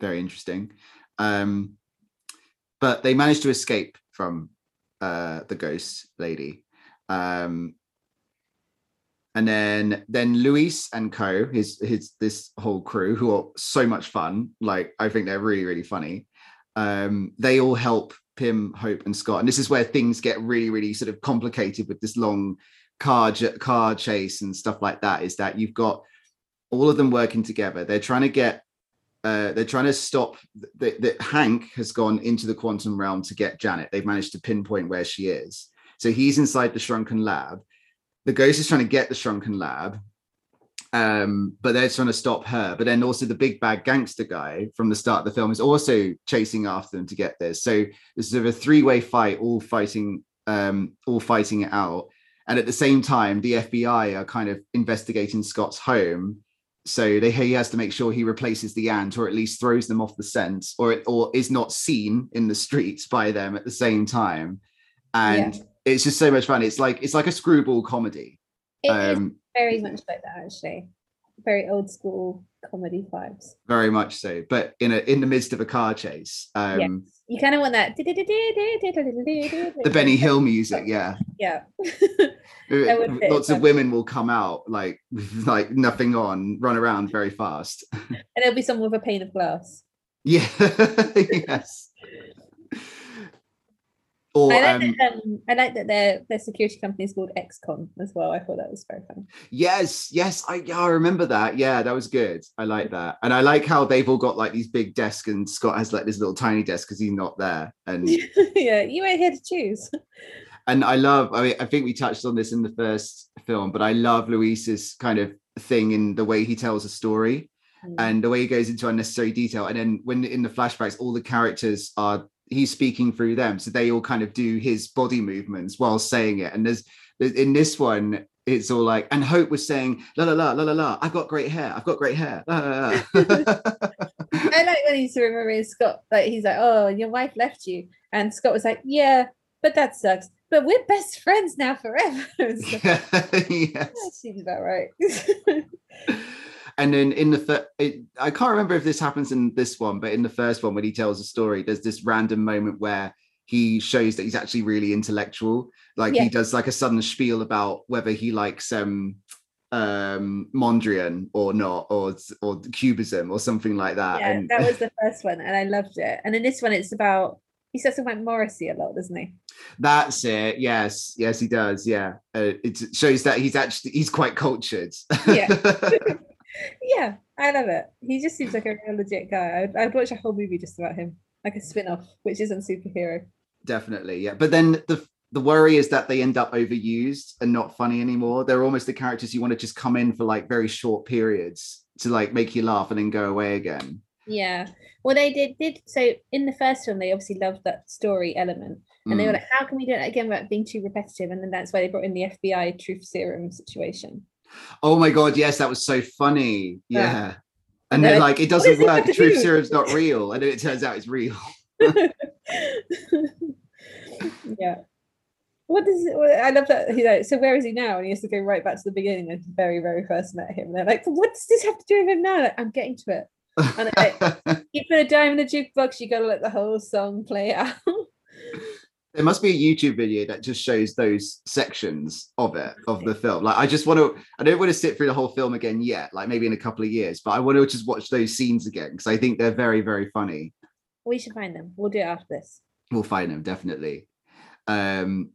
Speaker 1: very interesting. Um but they manage to escape from uh, the ghost lady. Um, and then then Luis and co his his this whole crew who are so much fun like I think they're really really funny um they all help Pym Hope and Scott and this is where things get really really sort of complicated with this long car car chase and stuff like that is that you've got all of them working together they're trying to get uh, they're trying to stop that Hank has gone into the quantum realm to get Janet. They've managed to pinpoint where she is. So he's inside the shrunken lab the ghost is trying to get the shrunken lab um, but they're trying to stop her. But then also the big bad gangster guy from the start of the film is also chasing after them to get this. So this is a three-way fight, all fighting, um, all fighting it out. And at the same time, the FBI are kind of investigating Scott's home. So they, he has to make sure he replaces the ant, or at least throws them off the scent, or or is not seen in the streets by them at the same time. And yeah it's just so much fun. It's like it's like a screwball comedy.
Speaker 2: It um, very much like that, actually. Very old school comedy vibes.
Speaker 1: Very much so, but in a in the midst of a car chase. Um, yes.
Speaker 2: You kind of want that
Speaker 1: the Benny Hill music, yeah.
Speaker 2: Yeah.
Speaker 1: Lots of women will come out like like nothing on, run around very fast.
Speaker 2: And there'll be someone with a pane of glass.
Speaker 1: Yeah. yes. Or,
Speaker 2: I, like um, that, um, I like that their their security company is called X-Con as well. I thought that was very fun.
Speaker 1: Yes, yes, I yeah, I remember that. Yeah, that was good. I like that, and I like how they've all got like these big desks, and Scott has like this little tiny desk because he's not there. And [laughs]
Speaker 2: yeah, you ain't here to choose.
Speaker 1: And I love. I mean, I think we touched on this in the first film, but I love Luis's kind of thing in the way he tells a story. Mm. And the way he goes into unnecessary detail, and then when in the flashbacks, all the characters are he's speaking through them. So they all kind of do his body movements while saying it. And there's in this one it's all like and hope was saying la la la la la la i've got great hair i've got great hair la, la, la. [laughs]
Speaker 2: i like when he's remembering scott like he's like oh your wife left you. And scott was like yeah but that sucks. But we're best friends now forever. [laughs] So, [laughs]
Speaker 1: yes. that
Speaker 2: seems about right
Speaker 1: and then in the third, I can't remember if this happens in this one, but in the first one, when he tells a story, there's this random moment where he shows that he's actually really intellectual. Like yeah. he does like a sudden spiel about whether he likes um um Mondrian or not, or or cubism or something like that.
Speaker 2: Yeah, and that was the first one, and I loved it. And in this one, it's about he says something about Morrissey a lot, doesn't he?
Speaker 1: That's it. Yes, yes, he does. Yeah, uh, it shows that he's actually he's quite cultured.
Speaker 2: Yeah. [laughs] [laughs] yeah, I love it. He just seems like a real legit guy. I'd, I'd watch a whole movie just about him, like a spin off, which isn't superhero.
Speaker 1: Definitely, yeah. But then the the worry is that they end up overused and not funny anymore. They're almost the characters you want to just come in for like very short periods to like make you laugh and then go away again.
Speaker 2: Yeah. Well, they did did so in the first film. They obviously loved that story element, and mm. they were like, "How can we do it again without being too repetitive?" And then that's why they brought in the FBI truth serum situation.
Speaker 1: Oh my god, yes, that was so funny. Yeah. yeah. And they're like, it doesn't work. Truth serum's not [laughs] real. And then it turns out it's real. [laughs]
Speaker 2: yeah. What does it, I love that you know, so where is he now? And he has to go right back to the beginning when he very, very first met him. And they're like, what does this have to do with him now? Like, I'm getting to it. And like, [laughs] you put a dime in the jukebox, you gotta let the whole song play out.
Speaker 1: There must be a YouTube video that just shows those sections of it of the film. Like I just want to, I don't want to sit through the whole film again yet. Like maybe in a couple of years, but I want to just watch those scenes again because I think they're very very funny.
Speaker 2: We should find them. We'll do it after this.
Speaker 1: We'll find them definitely. Um,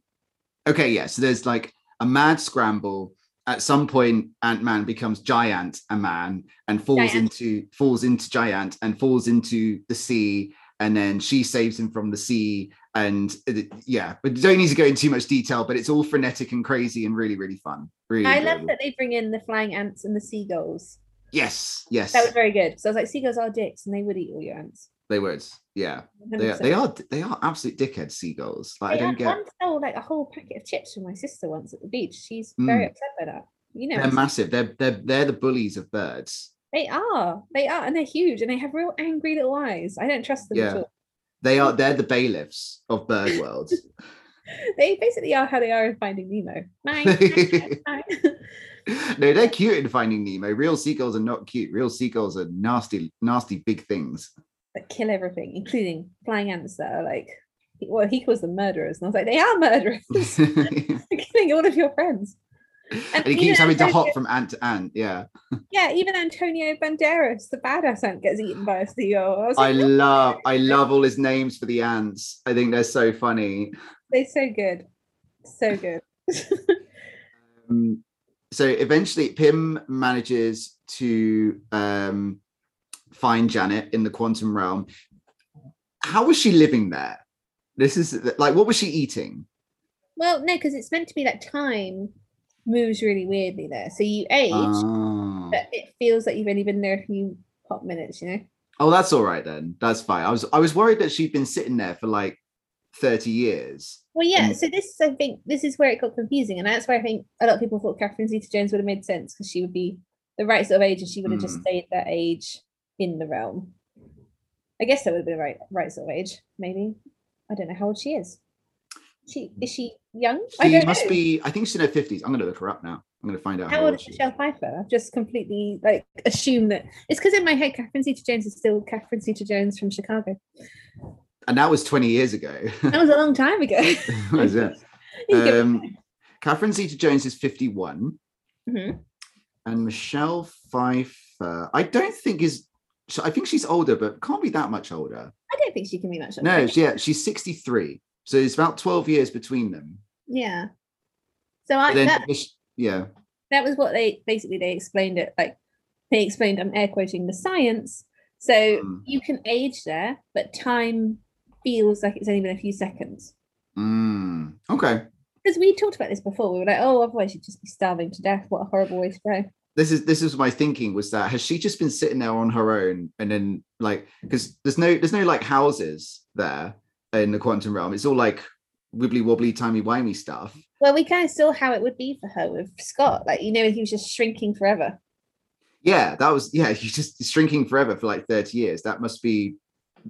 Speaker 1: okay, yeah. So there's like a mad scramble. At some point, Ant Man becomes giant a man and falls giant. into falls into giant and falls into the sea and then she saves him from the sea and yeah but don't need to go into too much detail but it's all frenetic and crazy and really really fun. Really
Speaker 2: i love that they bring in the flying ants and the seagulls.
Speaker 1: Yes yes.
Speaker 2: That was very good. So i was like seagulls are dicks and they would eat all your ants.
Speaker 1: They would yeah. They are, they are they are absolute dickhead seagulls. Like they i don't get
Speaker 2: one stole like a whole packet of chips from my sister once at the beach. She's very mm. upset by that. You know
Speaker 1: they're massive. They're they're they're the bullies of birds.
Speaker 2: They are. They are, and they're huge, and they have real angry little eyes. I don't trust them yeah. at all.
Speaker 1: They are. They're the bailiffs of bird world. [laughs]
Speaker 2: they basically are how they are in Finding Nemo. [laughs]
Speaker 1: no, they're cute in Finding Nemo. Real seagulls are not cute. Real seagulls are nasty, nasty big things.
Speaker 2: that kill everything, including flying ants that are like, well, he calls them murderers, and I was like, they are murderers, [laughs] killing all of your friends.
Speaker 1: And he keeps having to hop from ant to ant. Yeah, [laughs]
Speaker 2: Yeah, even Antonio Banderas, the badass ant, gets eaten by a seal. I was
Speaker 1: I
Speaker 2: like,
Speaker 1: love, I love all his names for the ants. I think they're so funny.
Speaker 2: they're so good, so good. [laughs]
Speaker 1: Um, so eventually, Pym manages to um, find Janet in the quantum realm. How was she living there? This is like, what was she eating?
Speaker 2: well, no, because it's meant to be that time moves really weirdly there. So you age,
Speaker 1: Ah.
Speaker 2: but it feels like you've only been there a few hot minutes, you know?
Speaker 1: Oh, that's all right then. That's fine. I was I was worried that she'd been sitting there for like 30 years.
Speaker 2: Well, yeah.
Speaker 1: And-
Speaker 2: So this, I think, this is where it got confusing, and that's where I think a lot of people thought Catherine Zeta-Jones would have made sense because she would be the right sort of age, and she would have just
Speaker 1: Mm.
Speaker 2: stayed that age in the realm. I guess that would have been the right, right sort of age. Maybe I don't know how old she is. She is she young? I
Speaker 1: She must
Speaker 2: know.
Speaker 1: be, I think she's in her 50s. I'm gonna look her up now. I'm gonna find out
Speaker 2: How old is. Michelle Pfeiffer? I've just completely like assumed that it's because in my head Catherine Zeta-Jones is still Catherine Zeta-Jones from Chicago.
Speaker 1: And that was 20 years ago. [laughs]
Speaker 2: That was a long time ago. [laughs]
Speaker 1: was it? [laughs] Um, Catherine Zeta Jones is 51.
Speaker 2: Mhm.
Speaker 1: And Michelle Pfeiffer, I don't think is, I think she's older, but can't be that much older.
Speaker 2: I don't think she can be much.
Speaker 1: No,
Speaker 2: older.
Speaker 1: she- yeah, she's 63. So it's about 12 years between them.
Speaker 2: Yeah. So I
Speaker 1: then,
Speaker 2: that,
Speaker 1: yeah.
Speaker 2: that was what they basically they explained it like they explained I'm air quoting the science. So
Speaker 1: Mm.
Speaker 2: you can age there, but time feels like it's only been a few seconds.
Speaker 1: Mm, okay.
Speaker 2: Because we talked about this before. We were like, oh, otherwise you'd just be starving to death. What a horrible way to go.
Speaker 1: This is this is my thinking was that has she just been sitting there on her own and then like because there's no there's no like houses there in the quantum realm. It's all like wibbly wobbly timey wimey stuff.
Speaker 2: Well, we kind of saw how it would be for her with Scott. Like, you know, he was just shrinking forever.
Speaker 1: yeah that was yeah [laughs] he's just shrinking forever for like 30 years that must be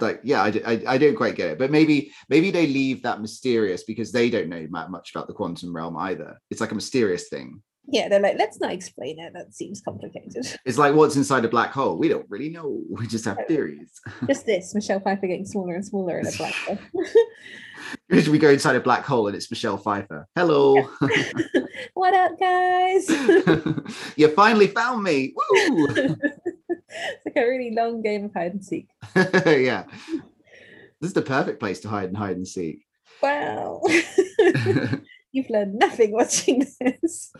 Speaker 1: like yeah I I don't quite get it but maybe maybe they leave that mysterious because they don't know much about the quantum realm either it's like a mysterious thing
Speaker 2: Yeah, they're like, let's not explain it. That seems complicated. [laughs]
Speaker 1: it's like what's inside a black hole we don't really know we just have theories [laughs]
Speaker 2: just this Michelle Pfeiffer getting smaller and smaller in a black [laughs] hole.
Speaker 1: We go inside a black hole and it's michelle pfeiffer hello
Speaker 2: what up, guys?
Speaker 1: you finally found me Woo!
Speaker 2: it's like a really long game of hide and seek.
Speaker 1: yeah this is the perfect place to hide and hide and seek
Speaker 2: Wow. You've learned nothing watching this.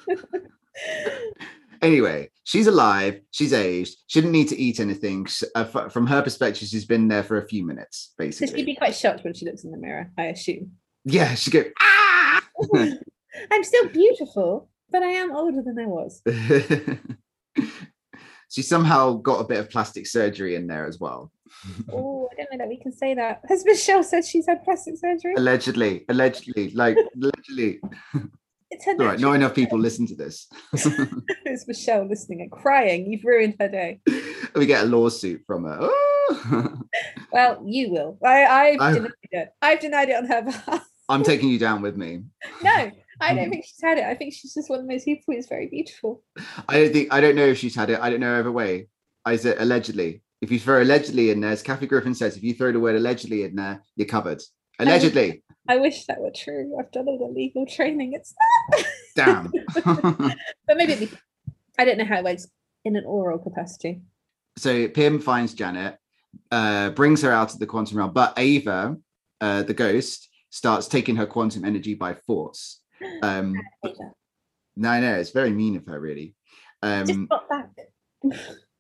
Speaker 1: anyway, she's alive. She's aged. She didn't need to eat anything. Uh, f- from her perspective, she's been there for a few minutes,
Speaker 2: so she'd be quite shocked when she looks in the mirror, I assume.
Speaker 1: yeah, she'd go ah. [laughs]
Speaker 2: I'm still beautiful, but I am older than I was. [laughs]
Speaker 1: she somehow got a bit of plastic surgery in there as well.
Speaker 2: Oh, I don't know that we can say that. Has Michelle said she's had plastic surgery?
Speaker 1: Allegedly, allegedly, like allegedly.
Speaker 2: It's her
Speaker 1: All right, not enough people listen to this. [laughs]
Speaker 2: It's Michelle listening and crying. You've ruined her day.
Speaker 1: we get a lawsuit from her. Oh. [laughs]
Speaker 2: Well, you will. I, I've
Speaker 1: I-
Speaker 2: denied it. I've denied it on her behalf.
Speaker 1: I'm taking you down with me.
Speaker 2: No, I don't think she's had it. I think she's just one of those people who's very beautiful.
Speaker 1: I don't think I don't know if she's had it. I don't know either way. I said allegedly. If you throw allegedly in there, as Kathy Griffin says, if you throw the word allegedly in there, you're covered. Allegedly. [laughs]
Speaker 2: I wish that were true. I've done all the legal training. It's [laughs]
Speaker 1: Damn. [laughs]
Speaker 2: but maybe be, I don't know how it works in an oral capacity.
Speaker 1: so Pym finds Janet, uh, brings her out of the quantum realm, but Ava, uh, the ghost, starts taking her quantum energy by force. Um, no, no, it's very mean of her, really.
Speaker 2: Just
Speaker 1: Um,
Speaker 2: got back.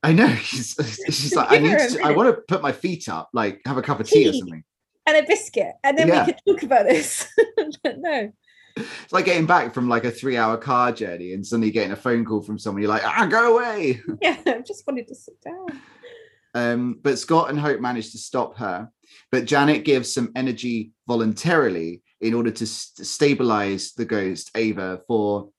Speaker 1: I know. [laughs] She's, she's like, I need to, I want to put my feet up, like have a cup of tea or something.
Speaker 2: And a biscuit, and then
Speaker 1: Yeah.
Speaker 2: we could talk about this. [laughs] no,
Speaker 1: It's like getting back from like a three hour car journey and suddenly getting a phone call from someone. You're like, ah, go away. [laughs]
Speaker 2: yeah, I just wanted to sit down.
Speaker 1: Um, but Scott and Hope manage to stop her. But Janet gives some energy voluntarily in order to st- stabilize the ghost, Ava, for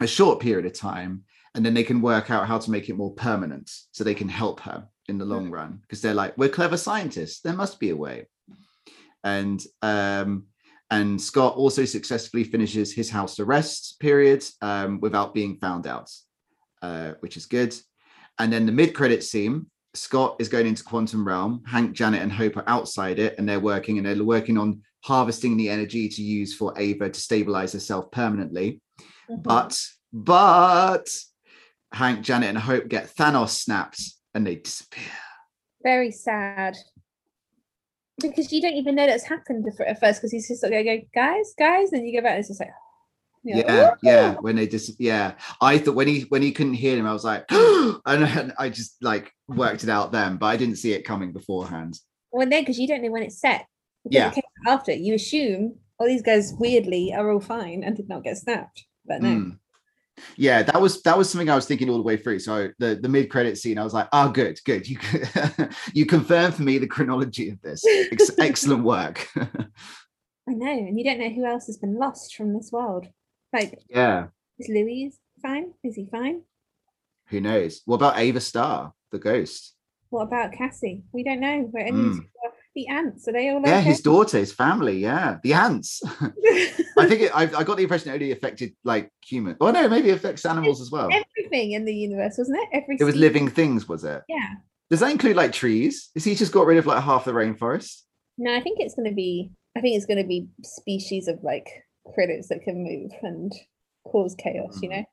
Speaker 1: a short period of time. And then they can work out how to make it more permanent so they can help her in the long run. Because they're like, we're clever scientists. There must be a way. And um, and Scott also successfully finishes his house arrest period um, without being found out, uh, which is good. And then the mid-credit scene Scott is going into quantum realm. Hank, Janet, and Hope are outside it, and they're working and they're working on harvesting the energy to use for Ava to stabilize herself permanently.
Speaker 2: Mhm.
Speaker 1: But but Hank, Janet, and Hope get Thanos snapped and they disappear.
Speaker 2: very sad because you don't even know that's happened at first because he's just like go guys guys and you go back and it's just like [gasps] like,
Speaker 1: Yeah, yeah. When they just yeah. I thought when he when he couldn't hear him, I was like, [gasps] and, I just like worked it out then, but I didn't see it coming beforehand.
Speaker 2: well then because you don't know when it's set
Speaker 1: Yeah.
Speaker 2: after you assume all these guys weirdly are all fine and did not get snapped but no
Speaker 1: Mm. Yeah, that was that was something I was thinking all the way through. So the the mid credit scene, I was like, oh, good, good. You [laughs] you confirmed for me the chronology of this. Ex- [laughs] excellent work.
Speaker 2: I know and you don't know who else has been lost from this world like
Speaker 1: yeah.
Speaker 2: is Luis fine is he fine
Speaker 1: Who knows? What about Ava Starr, the ghost?
Speaker 2: what about Cassie we don't know where any
Speaker 1: Mm.
Speaker 2: The ants are they all
Speaker 1: Yeah,
Speaker 2: okay?
Speaker 1: his daughter, his family. Yeah, the ants. [laughs] I think it, I, I got the impression it only affected like human. Oh no, maybe it affects animals as well.
Speaker 2: everything in the universe wasn't it every
Speaker 1: It was living things, was it?
Speaker 2: yeah
Speaker 1: Does that include like trees? Is he just got rid of like half the rainforest?
Speaker 2: No, I think it's going to be. I think it's going to be species of like critters that can move and cause chaos. You
Speaker 1: Mm.
Speaker 2: know.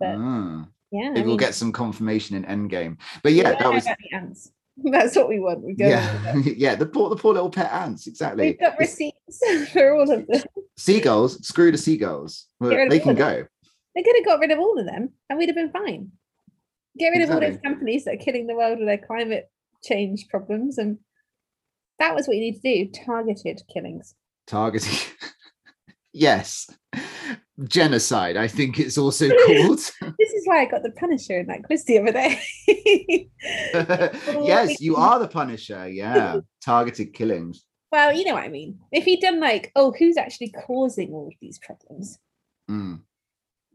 Speaker 2: But
Speaker 1: Ah,
Speaker 2: yeah, I
Speaker 1: maybe we'll
Speaker 2: mean,
Speaker 1: get some confirmation in Endgame. But yeah, that was
Speaker 2: the ants. [laughs] That's what we want. We go.
Speaker 1: yeah, [laughs] yeah. The poor, the poor little pet ants. Exactly.
Speaker 2: We've got receipts [laughs] for all of them.
Speaker 1: Seagulls. Screw the seagulls. Well,
Speaker 2: Get rid of
Speaker 1: they can go.
Speaker 2: They could have got rid of all of them, and we'd have been fine. Get rid of all those companies that are killing the world with their climate change problems, and that was what you need to do: targeted killings.
Speaker 1: Targeting. yes. Genocide. I think it's also [laughs] called.
Speaker 2: This is why I got the Punisher in that quiz the other day. [laughs]
Speaker 1: yes, you are the Punisher. Yeah. [laughs] Targeted killings.
Speaker 2: Well, you know what I mean. If he'd done like, oh, who's actually causing all of these problems?
Speaker 1: Mm.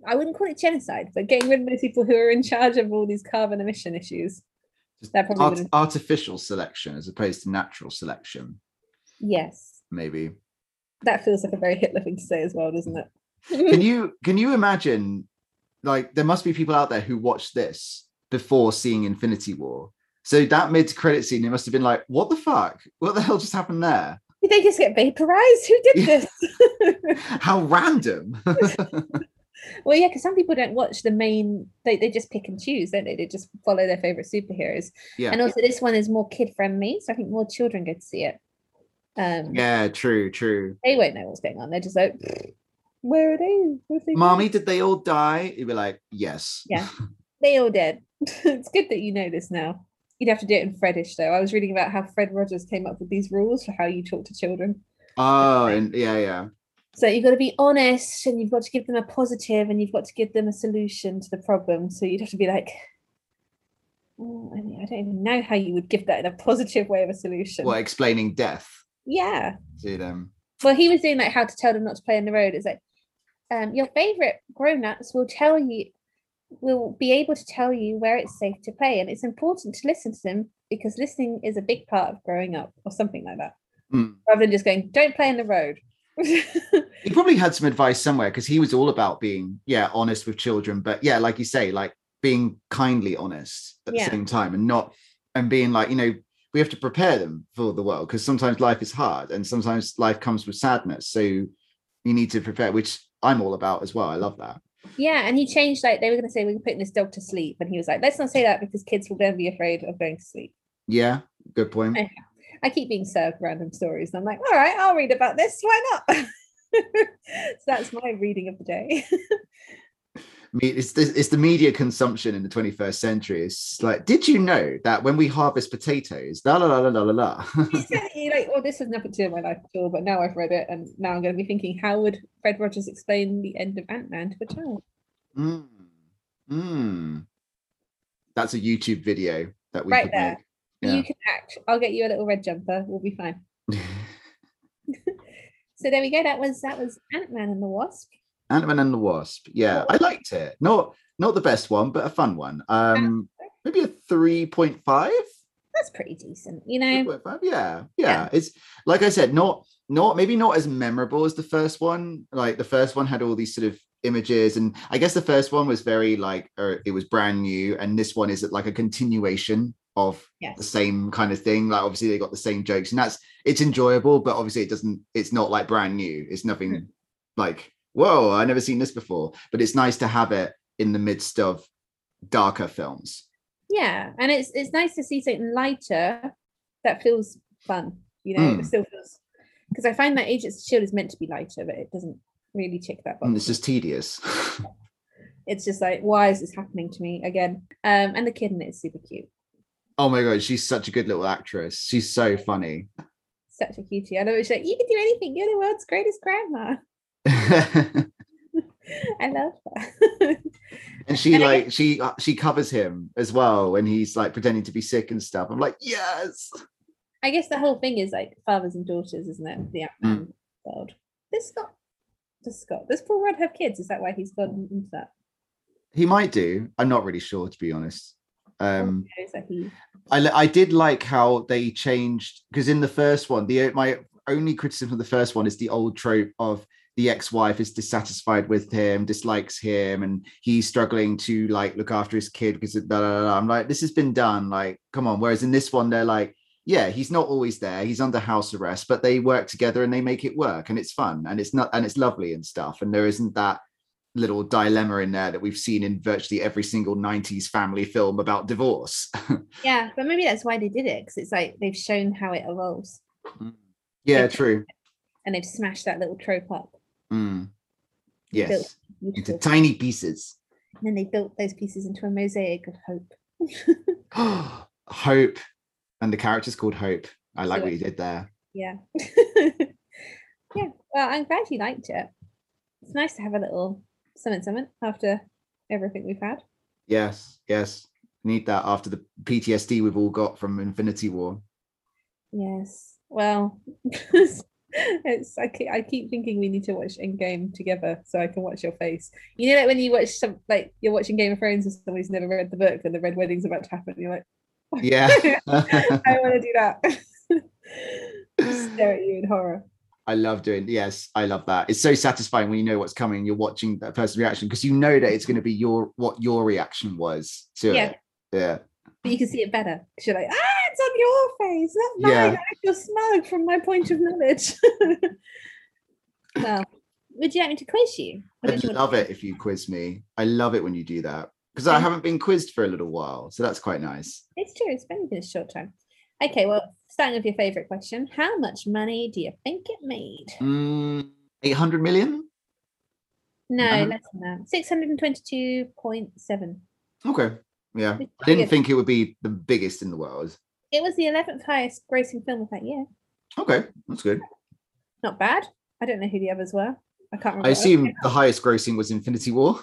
Speaker 2: I wouldn't call it genocide, but getting rid of those people who are in charge of all these carbon emission issues.
Speaker 1: Art- artificial selection as opposed to natural selection,
Speaker 2: Yes,
Speaker 1: maybe.
Speaker 2: that feels like a very Hitler thing to say as well, doesn't it?
Speaker 1: Can [laughs] you can you imagine like there must be people out there who watched this before seeing Infinity War. So that mid credit scene, it must have been like, what the fuck? What the hell just happened there?
Speaker 2: Did they just get vaporized? Who did this? [laughs]
Speaker 1: How random. [laughs]
Speaker 2: well, yeah, because some people don't watch the main. They, they just pick and choose, don't they? They just follow their favorite superheroes.
Speaker 1: yeah.
Speaker 2: And also, this one is more kid friendly, so I think more children go to see it. Um,
Speaker 1: Yeah, true, true.
Speaker 2: they won't know what's going on. They're just like, where are they? Where have they gone?"
Speaker 1: Mommy, did they all die? You'd be like, yes.
Speaker 2: Yeah. [laughs] They all dead. [laughs] it's good that you know this now. You'd have to do it in Freddish though. I was reading about how Fred Rogers came up with these rules for how you talk to children.
Speaker 1: Oh, and yeah, yeah.
Speaker 2: So you've got to be honest and you've got to give them a positive and you've got to give them a solution to the problem. So you'd have to be like, "Oh, I mean, I don't even know how you would give that in a positive way of a solution.
Speaker 1: Well, explaining death
Speaker 2: Yeah.
Speaker 1: See them.
Speaker 2: Well, he was doing like how to tell them not to play in the road. It's like, um, your favorite grown-ups will tell you, will be able to tell you where it's safe to play, and it's important to listen to them because listening is a big part of growing up, or something like that,
Speaker 1: Mm.
Speaker 2: rather than just going, "Don't play in the road." [laughs]
Speaker 1: He probably had some advice somewhere because he was all about being, yeah, honest with children. But yeah, like you say, like being kindly honest at
Speaker 2: Yeah.
Speaker 1: the same time and not, and being like, you know, we have to prepare them for the world because sometimes life is hard and sometimes life comes with sadness. So you need to prepare, which I'm all about as well. I love that.
Speaker 2: yeah, and he changed like they were going to say we're putting this dog to sleep, and he was like, "Let's not say that because kids will then be afraid of going to sleep."
Speaker 1: Yeah, good point.
Speaker 2: Eh. I keep being served random stories, and I'm like, "All right, I'll read about this. Why not?" [laughs] so that's my reading of the day. [laughs]
Speaker 1: It's the, it's the media consumption in the 21st century. It's like, did you know that when we harvest potatoes, la la la la la la [laughs]
Speaker 2: definitely like, oh, this has nothing to do with my life at all. But now I've read it, and now I'm going to be thinking, how would Fred Rogers explain the end of Ant Man to a child?
Speaker 1: Mm. Mm. That's a YouTube video that we
Speaker 2: Right there.
Speaker 1: make.
Speaker 2: You can act. I'll get you a little red jumper. We'll be fine. [laughs] [laughs] So there we go. That was that was Ant Man and the Wasp.
Speaker 1: Ant-Man and the Wasp. Yeah, I liked it. Not not the best one, but a fun one. Um maybe a 3.5.
Speaker 2: That's pretty decent, you know.
Speaker 1: 3.5, Yeah, yeah.
Speaker 2: Yeah.
Speaker 1: It's like I said, not not maybe not as memorable as the first one. Like the first one had all these sort of images and i guess the first one was very like uh, it was brand new and this one is like a continuation of
Speaker 2: Yes.
Speaker 1: the same kind of thing like obviously they got the same jokes and that's it's enjoyable but obviously it doesn't it's not like brand new it's nothing
Speaker 2: Mm.
Speaker 1: like whoa i never seen this before but it's nice to have it in the midst of darker films
Speaker 2: Yeah, and it's it's nice to see something lighter that feels fun. You know,
Speaker 1: Mm.
Speaker 2: it still feels because I find that Agents of Shield is meant to be lighter, but it doesn't really tick that box.
Speaker 1: and it's just tedious [laughs]
Speaker 2: it's just like, why is this happening to me again? Um, and the kid in it is super cute,
Speaker 1: oh my god she's such a good little actress she's so funny
Speaker 2: such a cutie. I know it's like you can do anything. You're the world's greatest grandma. [laughs] I love her. [laughs]
Speaker 1: and she
Speaker 2: And I
Speaker 1: like she uh, she covers him as well when he's like pretending to be sick and stuff i'm like yes
Speaker 2: I guess the whole thing is like fathers and daughters, isn't it? The Ant-Man world. Does Scott, does Scott, does Paul Rudd have kids? Is that why he's gone into that?
Speaker 1: he might do i'm not really sure to be honest um
Speaker 2: that he?
Speaker 1: I, I did like how they changed because in the first one, the my only criticism of the first one is the old trope of the ex-wife is dissatisfied with him, dislikes him, and he's struggling to like look after his kid because of da, da, da. I'm like, this has been done. Like, come on. Whereas in this one, they're like, yeah, he's not always there. He's under house arrest, but they work together and they make it work, and it's fun and it's not and it's lovely and stuff. And there isn't that little dilemma in there that we've seen in virtually every single 90s family film about divorce. [laughs]
Speaker 2: Yeah, but maybe that's why they did it because it's like they've shown how it evolves mm.
Speaker 1: yeah,
Speaker 2: Okay.
Speaker 1: true.
Speaker 2: and they've smashed that little trope up.
Speaker 1: Mm. Yes, into tiny pieces.
Speaker 2: And then they built those pieces into a mosaic of hope. [gasps] [laughs]
Speaker 1: Hope, and the character's called Hope. I like
Speaker 2: So
Speaker 1: what you did there.
Speaker 2: Yeah. [laughs] yeah. Well, I'm glad you liked it. It's nice to have a little something something after everything we've had.
Speaker 1: Yes, yes. Need that after the PTSD we've all got from Infinity War.
Speaker 2: Yes. Well, [laughs] [laughs] it's I keep, I keep thinking we need to watch Endgame together so I can watch your face. You know, like when you watch some like you're watching Game of Thrones and somebody's never read the book and the Red Wedding's about to happen. You're like,
Speaker 1: Yeah. [laughs]
Speaker 2: I want to do that. [laughs] Stare at you in horror.
Speaker 1: I love doing yes, I love that. It's so satisfying when you know what's coming, you're watching that person's reaction because you know that it's going to be your what your reaction was to
Speaker 2: Yeah.
Speaker 1: it. Yeah.
Speaker 2: But you can see it better because you're like, ah, your face, not mine.
Speaker 1: Yeah.
Speaker 2: I feel smug from my point of knowledge. [laughs] well, would you like me to quiz you?
Speaker 1: I'd
Speaker 2: you
Speaker 1: love it if you quiz me. I love it when you do that because I haven't been quizzed for a little while. So that's quite nice.
Speaker 2: It's true. It's been a short time. Okay, well, starting with your favorite question, how much money do you think it made?
Speaker 1: Mm, 800 million?
Speaker 2: No,
Speaker 1: Uh-huh.
Speaker 2: less than that. Six hundred and twenty-two point seven.
Speaker 1: Okay. Yeah. I didn't think it would be the biggest in the world.
Speaker 2: It was the eleventh highest grossing film of that year.
Speaker 1: Okay. That's good.
Speaker 2: Not bad. I don't know who the others were. I can't remember.
Speaker 1: I assume the highest grossing was Infinity War.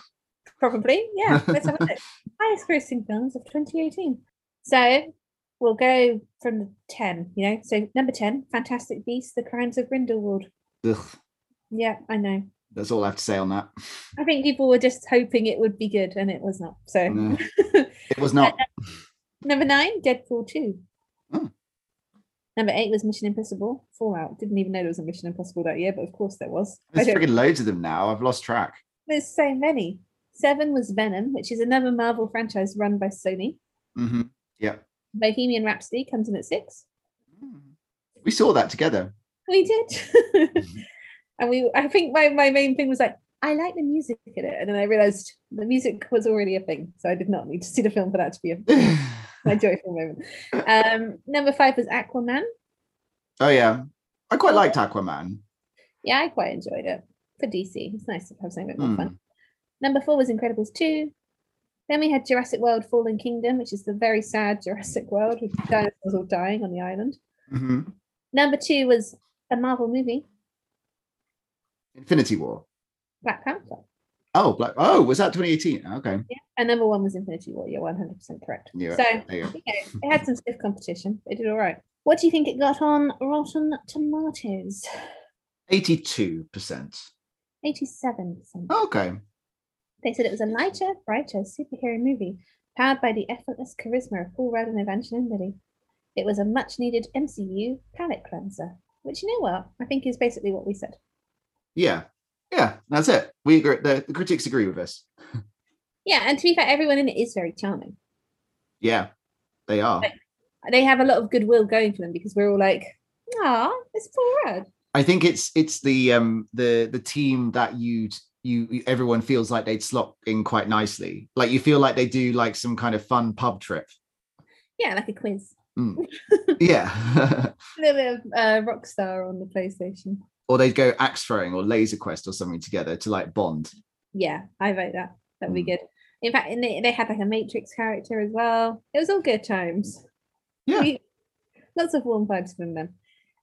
Speaker 2: Probably, yeah. [laughs] Let's have a look. Highest grossing films of 2018. So we'll go from the 10, you know. So number 10, Fantastic Beasts, The Crimes of Grindelwald.
Speaker 1: Ugh,
Speaker 2: Yeah, I know.
Speaker 1: that's all I have to say on that.
Speaker 2: I think people were just hoping it would be good and it was not. So
Speaker 1: No. [laughs] It was not.
Speaker 2: number nine, Deadpool 2. Number eight was Mission Impossible Fallout. Didn't even know there was a Mission Impossible that year, but of course there was.
Speaker 1: There's friggin' loads of them now. I've lost track.
Speaker 2: There's so many. Seven was Venom, which is another Marvel franchise run by Sony.
Speaker 1: hmm Yeah.
Speaker 2: Bohemian Rhapsody comes in at six.
Speaker 1: We saw that together.
Speaker 2: We did. [laughs] and we I think my, my main thing was like, I like the music in it. And then I realized the music was already a thing. So I did not need to see the film for that to be a [sighs] [laughs] my joyful moment. Um number five was Aquaman.
Speaker 1: oh yeah. I quite liked Aquaman.
Speaker 2: Yeah, I quite enjoyed it. For DC. It's nice to have something a bit more
Speaker 1: Hmm.
Speaker 2: fun. Number four was Incredibles 2. Then we had Jurassic World Fallen Kingdom, which is the very sad Jurassic World with dinosaurs all dying on the island.
Speaker 1: hmm
Speaker 2: Number two was a Marvel movie,
Speaker 1: Infinity War.
Speaker 2: Black Panther.
Speaker 1: Oh, Black. Oh, was that 2018? Okay.
Speaker 2: Yeah, And number one was Infinity War. You're 100% correct.
Speaker 1: Yeah.
Speaker 2: So,
Speaker 1: you
Speaker 2: know, it had some stiff competition. It did all right. What do you think it got on Rotten Tomatoes?
Speaker 1: 82%.
Speaker 2: 87%.
Speaker 1: Okay.
Speaker 2: They said it was a lighter, brighter superhero movie powered by the effortless charisma of Paul Rudd and Evangeline Lilly. It was a much needed MCU palate cleanser, which you know what? I think is basically what we said.
Speaker 1: Yeah. Yeah, that's it. We agree. The, the critics agree with us.
Speaker 2: Yeah, and to be fair, everyone in it is very charming.
Speaker 1: Yeah, they are.
Speaker 2: They have a lot of goodwill going for them because we're all like, ah, it's Paul Rudd.
Speaker 1: I think it's it's the um the the team that you'd you everyone feels like they'd slot in quite nicely. Like you feel like they do like some kind of fun pub trip.
Speaker 2: Yeah, like a quiz. [laughs]
Speaker 1: Yeah. [laughs]
Speaker 2: A little bit of uh, Rockstar on the PlayStation.
Speaker 1: Or they'd go axe throwing or laser quest or something together to like bond.
Speaker 2: Yeah, I vote that. That'd be
Speaker 1: Mm.
Speaker 2: good. In fact, and they, they had like a Matrix character as well. It was all good times.
Speaker 1: Yeah.
Speaker 2: We- lots of warm vibes from them.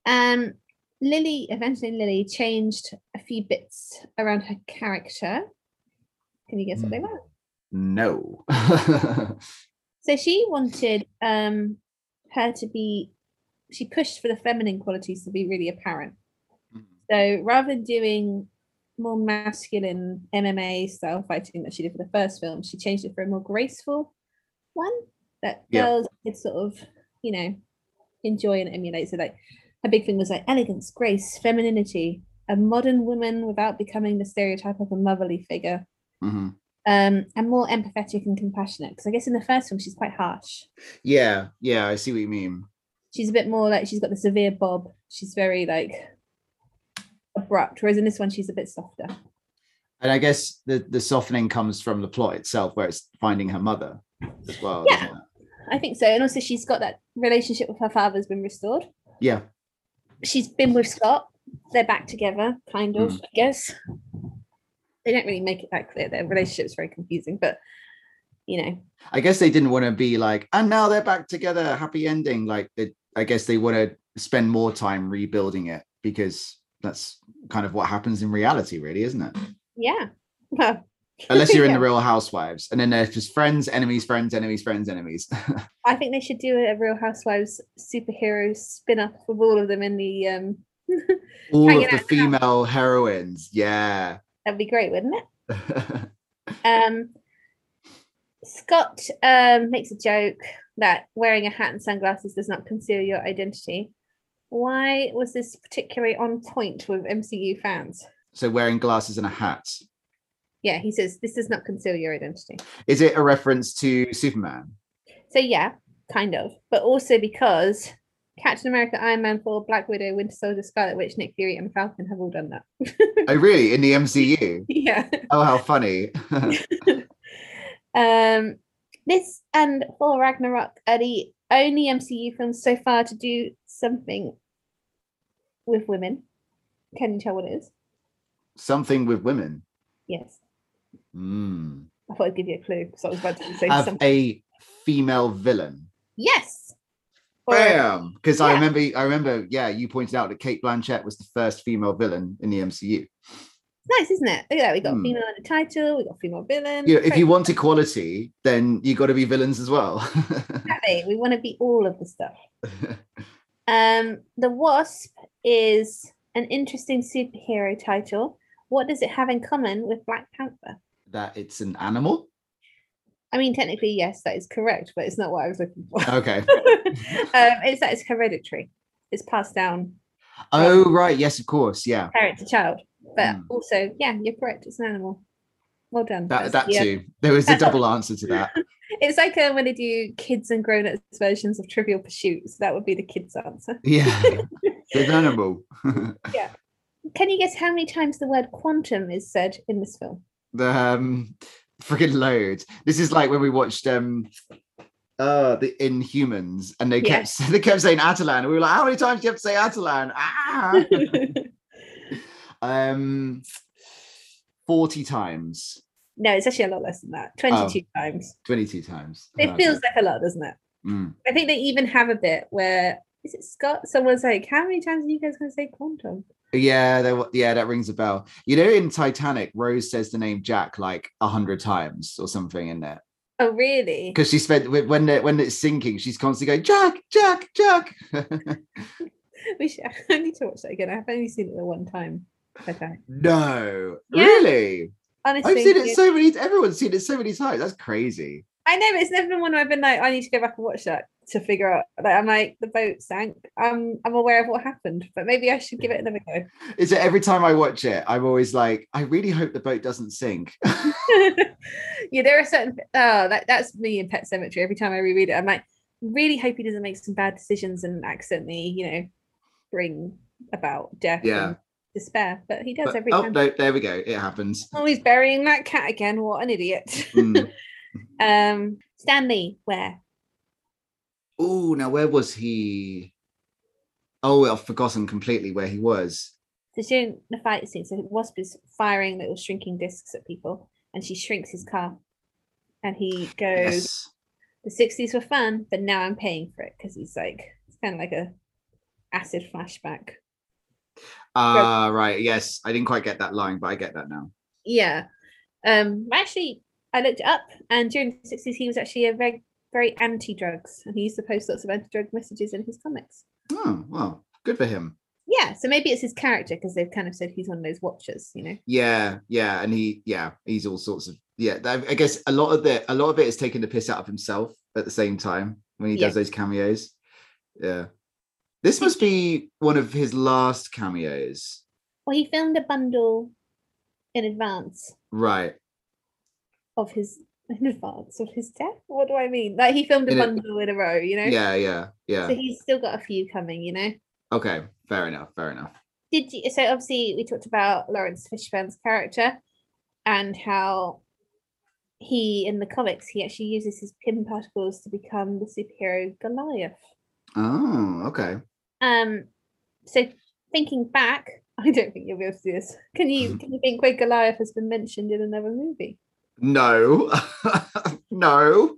Speaker 2: Um, Lilly, eventually Lilly changed a few bits around her character. Can you guess what they
Speaker 1: Hmm.
Speaker 2: were?
Speaker 1: No. [laughs]
Speaker 2: So she wanted um her to be she pushed for the feminine qualities to be really apparent. So rather than doing more masculine MMA style fighting that she did for the first film, she changed it for a more graceful one that
Speaker 1: Yeah.
Speaker 2: girls could sort of, you know, enjoy and emulate. So like her big thing was like elegance, grace, femininity, a modern woman without becoming the stereotype of a motherly figure.
Speaker 1: Mhm.
Speaker 2: Um, and more empathetic and compassionate. Because I guess in the first film she's quite harsh.
Speaker 1: Yeah, yeah, I see what you mean.
Speaker 2: she's a bit more like she's got the severe bob. She's very like abrupt, whereas in this one she's a bit softer.
Speaker 1: And I guess the the softening comes from the plot itself, where it's finding her mother as well.
Speaker 2: Yeah. I think so. And also she's got that relationship with her father's been restored.
Speaker 1: Yeah.
Speaker 2: She's been with Scott. They're back together, kind of, mm. I guess. They don't really make it that clear. Their relationship's very confusing, but you know,
Speaker 1: I guess they didn't want to be like, and now they're back together, happy ending. Like, they, I guess they want to spend more time rebuilding it because that's kind of what happens in reality, really, isn't it?
Speaker 2: yeah. [laughs]
Speaker 1: Unless you're in
Speaker 2: Yeah.
Speaker 1: the Real Housewives, and then there's just friends, enemies, friends, enemies, friends, enemies. [laughs]
Speaker 2: I think they should do a Real Housewives superhero spin-off with all of them in the um [laughs]
Speaker 1: All of the
Speaker 2: out
Speaker 1: female heroines, yeah.
Speaker 2: that'd be great, wouldn't it? Um, Scott um, makes a joke that wearing a hat and sunglasses does not conceal your identity. Why was this particularly on point with MCU fans?
Speaker 1: so wearing glasses and a hat.
Speaker 2: Yeah, he says this does not conceal your identity.
Speaker 1: Is it a reference to Superman?
Speaker 2: So yeah, kind of, but also because Captain America, Iron Man, Thor, Black Widow, Winter Soldier, Scarlet Witch, Nick Fury, and Falcon have all done that.
Speaker 1: Oh, really? In the MCU? [laughs]
Speaker 2: yeah.
Speaker 1: Oh, how funny. [laughs] [laughs]
Speaker 2: Um, this and Thor Ragnarok are the only MCU films so far to do something with women. Can you tell what it is?
Speaker 1: Something with women.
Speaker 2: Yes.
Speaker 1: Mm.
Speaker 2: I thought I'd give you a clue because I was about to say
Speaker 1: Have
Speaker 2: something.
Speaker 1: a female villain.
Speaker 2: Yes. Or-
Speaker 1: Bam! Because I remember, I remember, yeah, you pointed out that Cate Blanchett was the first female villain in the MCU.
Speaker 2: Nice, isn't it? Look at that. We got a female in the title. We got female villain.
Speaker 1: Yeah, if you want equality, then you got to be villains as well.
Speaker 2: Exactly. We [laughs] want to be all of the stuff. [laughs] Um, the Wasp is an interesting superhero title. What does it have in common with Black Panther?
Speaker 1: that it's an animal.
Speaker 2: I mean, technically, yes, that is correct, but it's not what I was looking for.
Speaker 1: Okay. [laughs]
Speaker 2: um, it's that it's hereditary. It's passed down
Speaker 1: Oh, right. Yes, of course. Yeah.
Speaker 2: parent to child. But
Speaker 1: Hmm.
Speaker 2: also, yeah, you're correct. It's an animal. Well done.
Speaker 1: That that
Speaker 2: the, uh,
Speaker 1: too. There was a [laughs] double answer to that. [laughs]
Speaker 2: It's like uh, when they do kids and grown-ups versions of Trivial Pursuits. That would be the kids' answer. [laughs]
Speaker 1: Yeah. It's an animal.
Speaker 2: Can you guess how many times the word quantum is said in this film?
Speaker 1: the um freaking loads. This is like when we watched um uh the Inhumans and they
Speaker 2: Yeah.
Speaker 1: kept they kept saying Attilan and we were like, how many times do you have to say Attilan? Ah! Um 40 times,
Speaker 2: no, it's actually a lot less than that. 22 times.
Speaker 1: 22 times.
Speaker 2: It
Speaker 1: Oh. Okay.
Speaker 2: feels like a lot, doesn't it?
Speaker 1: Mm.
Speaker 2: I think they even have a bit where is it Scott? Someone's like, How many times are you guys gonna say quantum?
Speaker 1: Yeah, wa- yeah, that rings a bell. You know, in Titanic, Rose says the name Jack like a hundred times or something in there
Speaker 2: Oh really?
Speaker 1: because she spent when when it's sinking, she's constantly going Jack, Jack, Jack. [laughs]
Speaker 2: We should, [laughs] I need to watch that again. I've only seen it the one time. Okay.
Speaker 1: no,
Speaker 2: Yeah.
Speaker 1: really.
Speaker 2: Honestly,
Speaker 1: I've seen it so many. Times. Everyone's seen it so many times. That's crazy.
Speaker 2: I know, but it's never been one where I've been like, I need to go back and watch that. to figure out. Like, I'm like the boat sank. I'm I'm aware of what happened, but maybe I should give it another go. [laughs]
Speaker 1: Is it every time I watch it, I'm always like, I really hope the boat doesn't sink. [laughs] [laughs]
Speaker 2: yeah, there are certain. Oh, that that's me in Pet Sematary. Every time I reread it, I'm like, really hope he doesn't make some bad decisions and accidentally, you know, bring about death
Speaker 1: Yeah.
Speaker 2: and despair. But he does
Speaker 1: But-
Speaker 2: every
Speaker 1: oh
Speaker 2: time.
Speaker 1: no, there we go. It happens.
Speaker 2: Oh, he's burying that cat again. What an idiot.
Speaker 1: Mm. [laughs] [laughs]
Speaker 2: um, Stanley, where?
Speaker 1: Oh, now where was he? Oh, I've forgotten completely where he was.
Speaker 2: So during the fight scene, so Wasp is firing little shrinking discs at people, and she shrinks his car. And he goes,
Speaker 1: Yes.
Speaker 2: "The '60s were fun, but now I'm paying for it." Because he's like, it's kind of like a acid flashback.
Speaker 1: Ah, right. Yes, I didn't quite get that line, but I get that now.
Speaker 2: Yeah. Um. Actually, I looked it up, and during the '60s, he was actually a very, very anti-drugs, and he used to post lots of anti-drug messages in his comics.
Speaker 1: Oh, well, good for him.
Speaker 2: Yeah. So maybe it's his character because they've kind of said he's one of those watchers, you know.
Speaker 1: Yeah, yeah, and he, yeah, he's all sorts of, yeah. I guess a lot of the, a lot of it is taking the piss out of himself at the same time when he
Speaker 2: Yeah.
Speaker 1: does those cameos. Yeah, this must be one of his last cameos,
Speaker 2: Well, he filmed a bundle in advance
Speaker 1: right?
Speaker 2: of his in advance of his death. What do I mean? Like he filmed a
Speaker 1: In a-
Speaker 2: bundle in a row, you know.
Speaker 1: Yeah, yeah, yeah.
Speaker 2: So he's still got a few coming, you know.
Speaker 1: Okay, fair enough, fair enough.
Speaker 2: Did you? So obviously we talked about Laurence Fishburne's character and how he in the comics he actually uses his Pym particles to become the superhero Goliath.
Speaker 1: Oh, okay.
Speaker 2: Um. So thinking back, [laughs] I don't think you'll be able to do this. Can you? Can you think where Goliath has been mentioned in another movie?
Speaker 1: No, [laughs] no.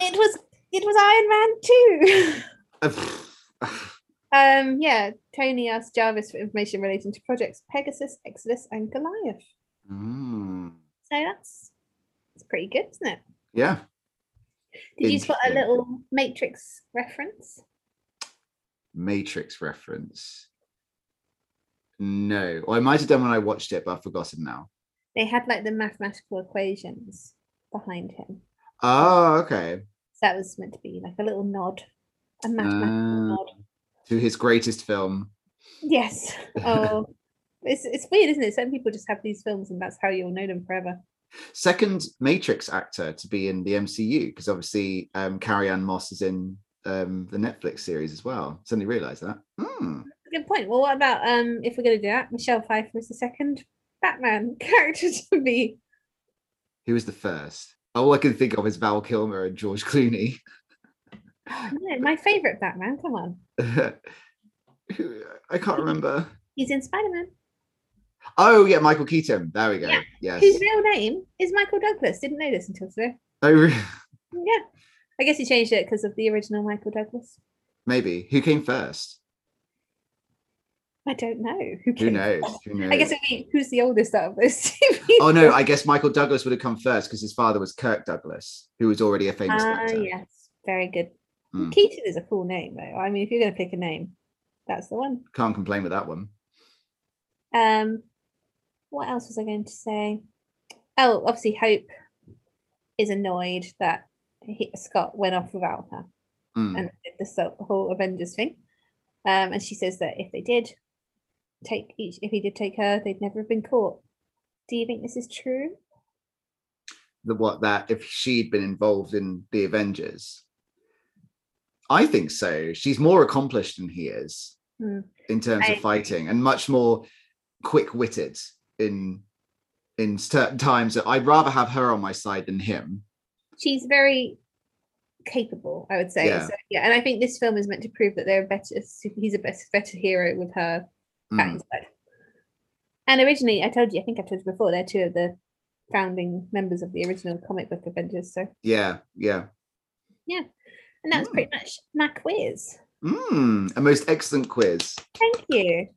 Speaker 2: It was. It was Iron Man 2. [laughs] Um, yeah, Tony asked Jarvis for information relating to projects Pegasus, Exodus, and Goliath.
Speaker 1: Mm,
Speaker 2: So that's it's pretty good, isn't it?
Speaker 1: yeah.
Speaker 2: Did you spot a little Matrix reference?
Speaker 1: Matrix reference. No, or I might have done when I watched it, but I've forgotten now.
Speaker 2: They had like the mathematical equations behind him.
Speaker 1: Oh, okay.
Speaker 2: So that was meant to be like a little nod, a mathematical
Speaker 1: Ah.
Speaker 2: nod.
Speaker 1: To his greatest film.
Speaker 2: Yes. [laughs] Oh, it's it's weird, isn't it? Some people just have these films, and that's how you'll know them forever.
Speaker 1: Second Matrix actor to be in the MCU, because obviously um, Carrie Ann Moss is in um, the Netflix series as well. Suddenly realised that. Hmm.
Speaker 2: Good point. Well, what about um if we're gonna do that? Michelle Pfeiffer is the second Batman [laughs] character to be
Speaker 1: Who was the first? All I can think of is Val Kilmer and George Clooney. [laughs]
Speaker 2: No, my favorite Batman. Come on, [laughs]
Speaker 1: I can't remember.
Speaker 2: he's in Spider Man.
Speaker 1: Oh yeah, Michael Keaton. There we go.
Speaker 2: Yeah.
Speaker 1: Yes.
Speaker 2: His real name is Michael Douglas. Didn't know this until today.
Speaker 1: Oh, re-
Speaker 2: Yeah, I guess he changed it because of the original Michael Douglas.
Speaker 1: maybe. Who came first?
Speaker 2: I don't know. Who,
Speaker 1: Who knows?
Speaker 2: first?
Speaker 1: Who knows?
Speaker 2: I guess who's the oldest out of those two. [laughs]
Speaker 1: Oh no. I guess Michael Douglas would have come first because his father was Kirk Douglas, who was already a famous
Speaker 2: Ah,
Speaker 1: actor.
Speaker 2: yes, very good.
Speaker 1: Hmm.
Speaker 2: Keaton is a cool name, though. I mean, if you're going to pick a name, that's the one.
Speaker 1: Can't complain with that one.
Speaker 2: Um, what else was I going to say? Oh, obviously, Hope is annoyed that he, Scott went off without her
Speaker 1: Mm.
Speaker 2: and did the whole Avengers thing. Um, and she says that if they did take each, if he did take her, they'd never have been caught. Do you think this is true?
Speaker 1: The what that if she'd been involved in the Avengers. I think so. She's more accomplished than he is
Speaker 2: Hmm.
Speaker 1: in terms
Speaker 2: I
Speaker 1: of fighting and much more quick-witted in in certain times. I'd rather have her on my side than him.
Speaker 2: She's very capable, I would say.
Speaker 1: Yeah.
Speaker 2: So, yeah, and I think this film is meant to prove that they're better. He's a better, better hero with her
Speaker 1: Mm.
Speaker 2: And originally, I told you, I think I told you before, they're two of the founding members of the original comic book Avengers. So,
Speaker 1: yeah, Yeah, yeah.
Speaker 2: and that's
Speaker 1: Mm.
Speaker 2: pretty much my quiz.
Speaker 1: Mm, a most excellent quiz.
Speaker 2: Thank you.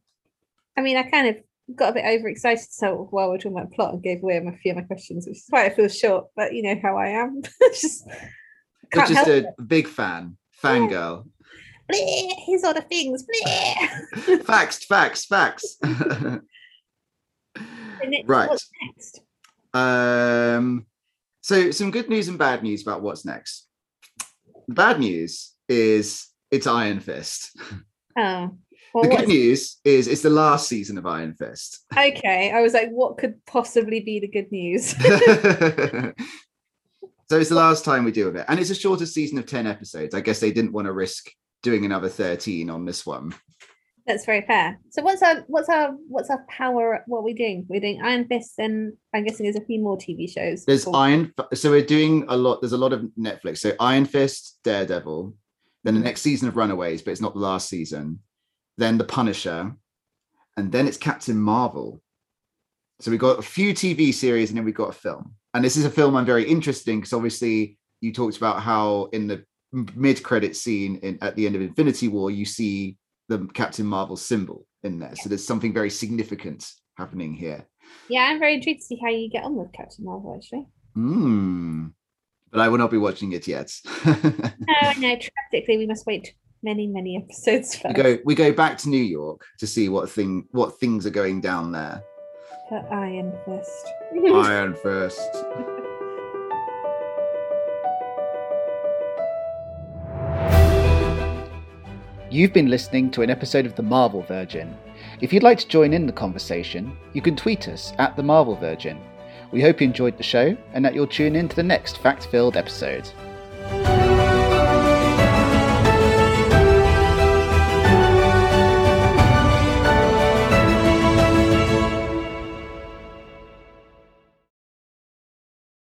Speaker 2: I mean, I kind of got a bit overexcited so while we we're talking about plot and gave away a few of my questions, which is why I feel short. But you know how I am. [laughs] just can't
Speaker 1: just
Speaker 2: help
Speaker 1: a big fan, fangirl.
Speaker 2: Bleh, here's all the things. [laughs]
Speaker 1: facts, facts, facts. [laughs] Right. Um, so some good news and bad news about what's next. The bad news is it's Iron Fist.
Speaker 2: Oh. Well,
Speaker 1: the good news is it's the last season of Iron Fist.
Speaker 2: okay. I was like, what could possibly be the good news? [laughs] [laughs]
Speaker 1: so it's the last time we do of it. And it's a shorter season of 10 episodes. I guess they didn't want to risk doing another 13 on this one.
Speaker 2: That's very fair. So what's our what's our what's our power? What are we doing? We're doing Iron Fist, and I'm guessing there's a few more TV shows.
Speaker 1: There's
Speaker 2: before-
Speaker 1: Iron so we're doing a lot, there's a lot of Netflix. So Iron Fist, Daredevil, then the next season of Runaways, but it's not the last season. Then The Punisher, and then it's Captain Marvel. So we've got a few TV series and then we've got a film. And this is a film I'm very interested in because obviously you talked about how in the mid credit scene in, at the end of Infinity War, you see the Captain Marvel symbol in there. So there's something very significant happening here.
Speaker 2: Yeah, I'm very intrigued to see how you get on with Captain Marvel. Actually,
Speaker 1: Hmm. But I will not be watching it yet. [laughs]
Speaker 2: no, no. Practically, we must wait many, many episodes
Speaker 1: we go we go back to New York to see what thing what things are going down there.
Speaker 2: for Iron Fist.
Speaker 1: Iron [laughs] Fist.
Speaker 3: You've been listening to an episode of The Marvel Virgin. If you'd like to join in the conversation, you can tweet us at The Marvel Virgin. We hope you enjoyed the show and that you'll tune in to the next fact filled episode.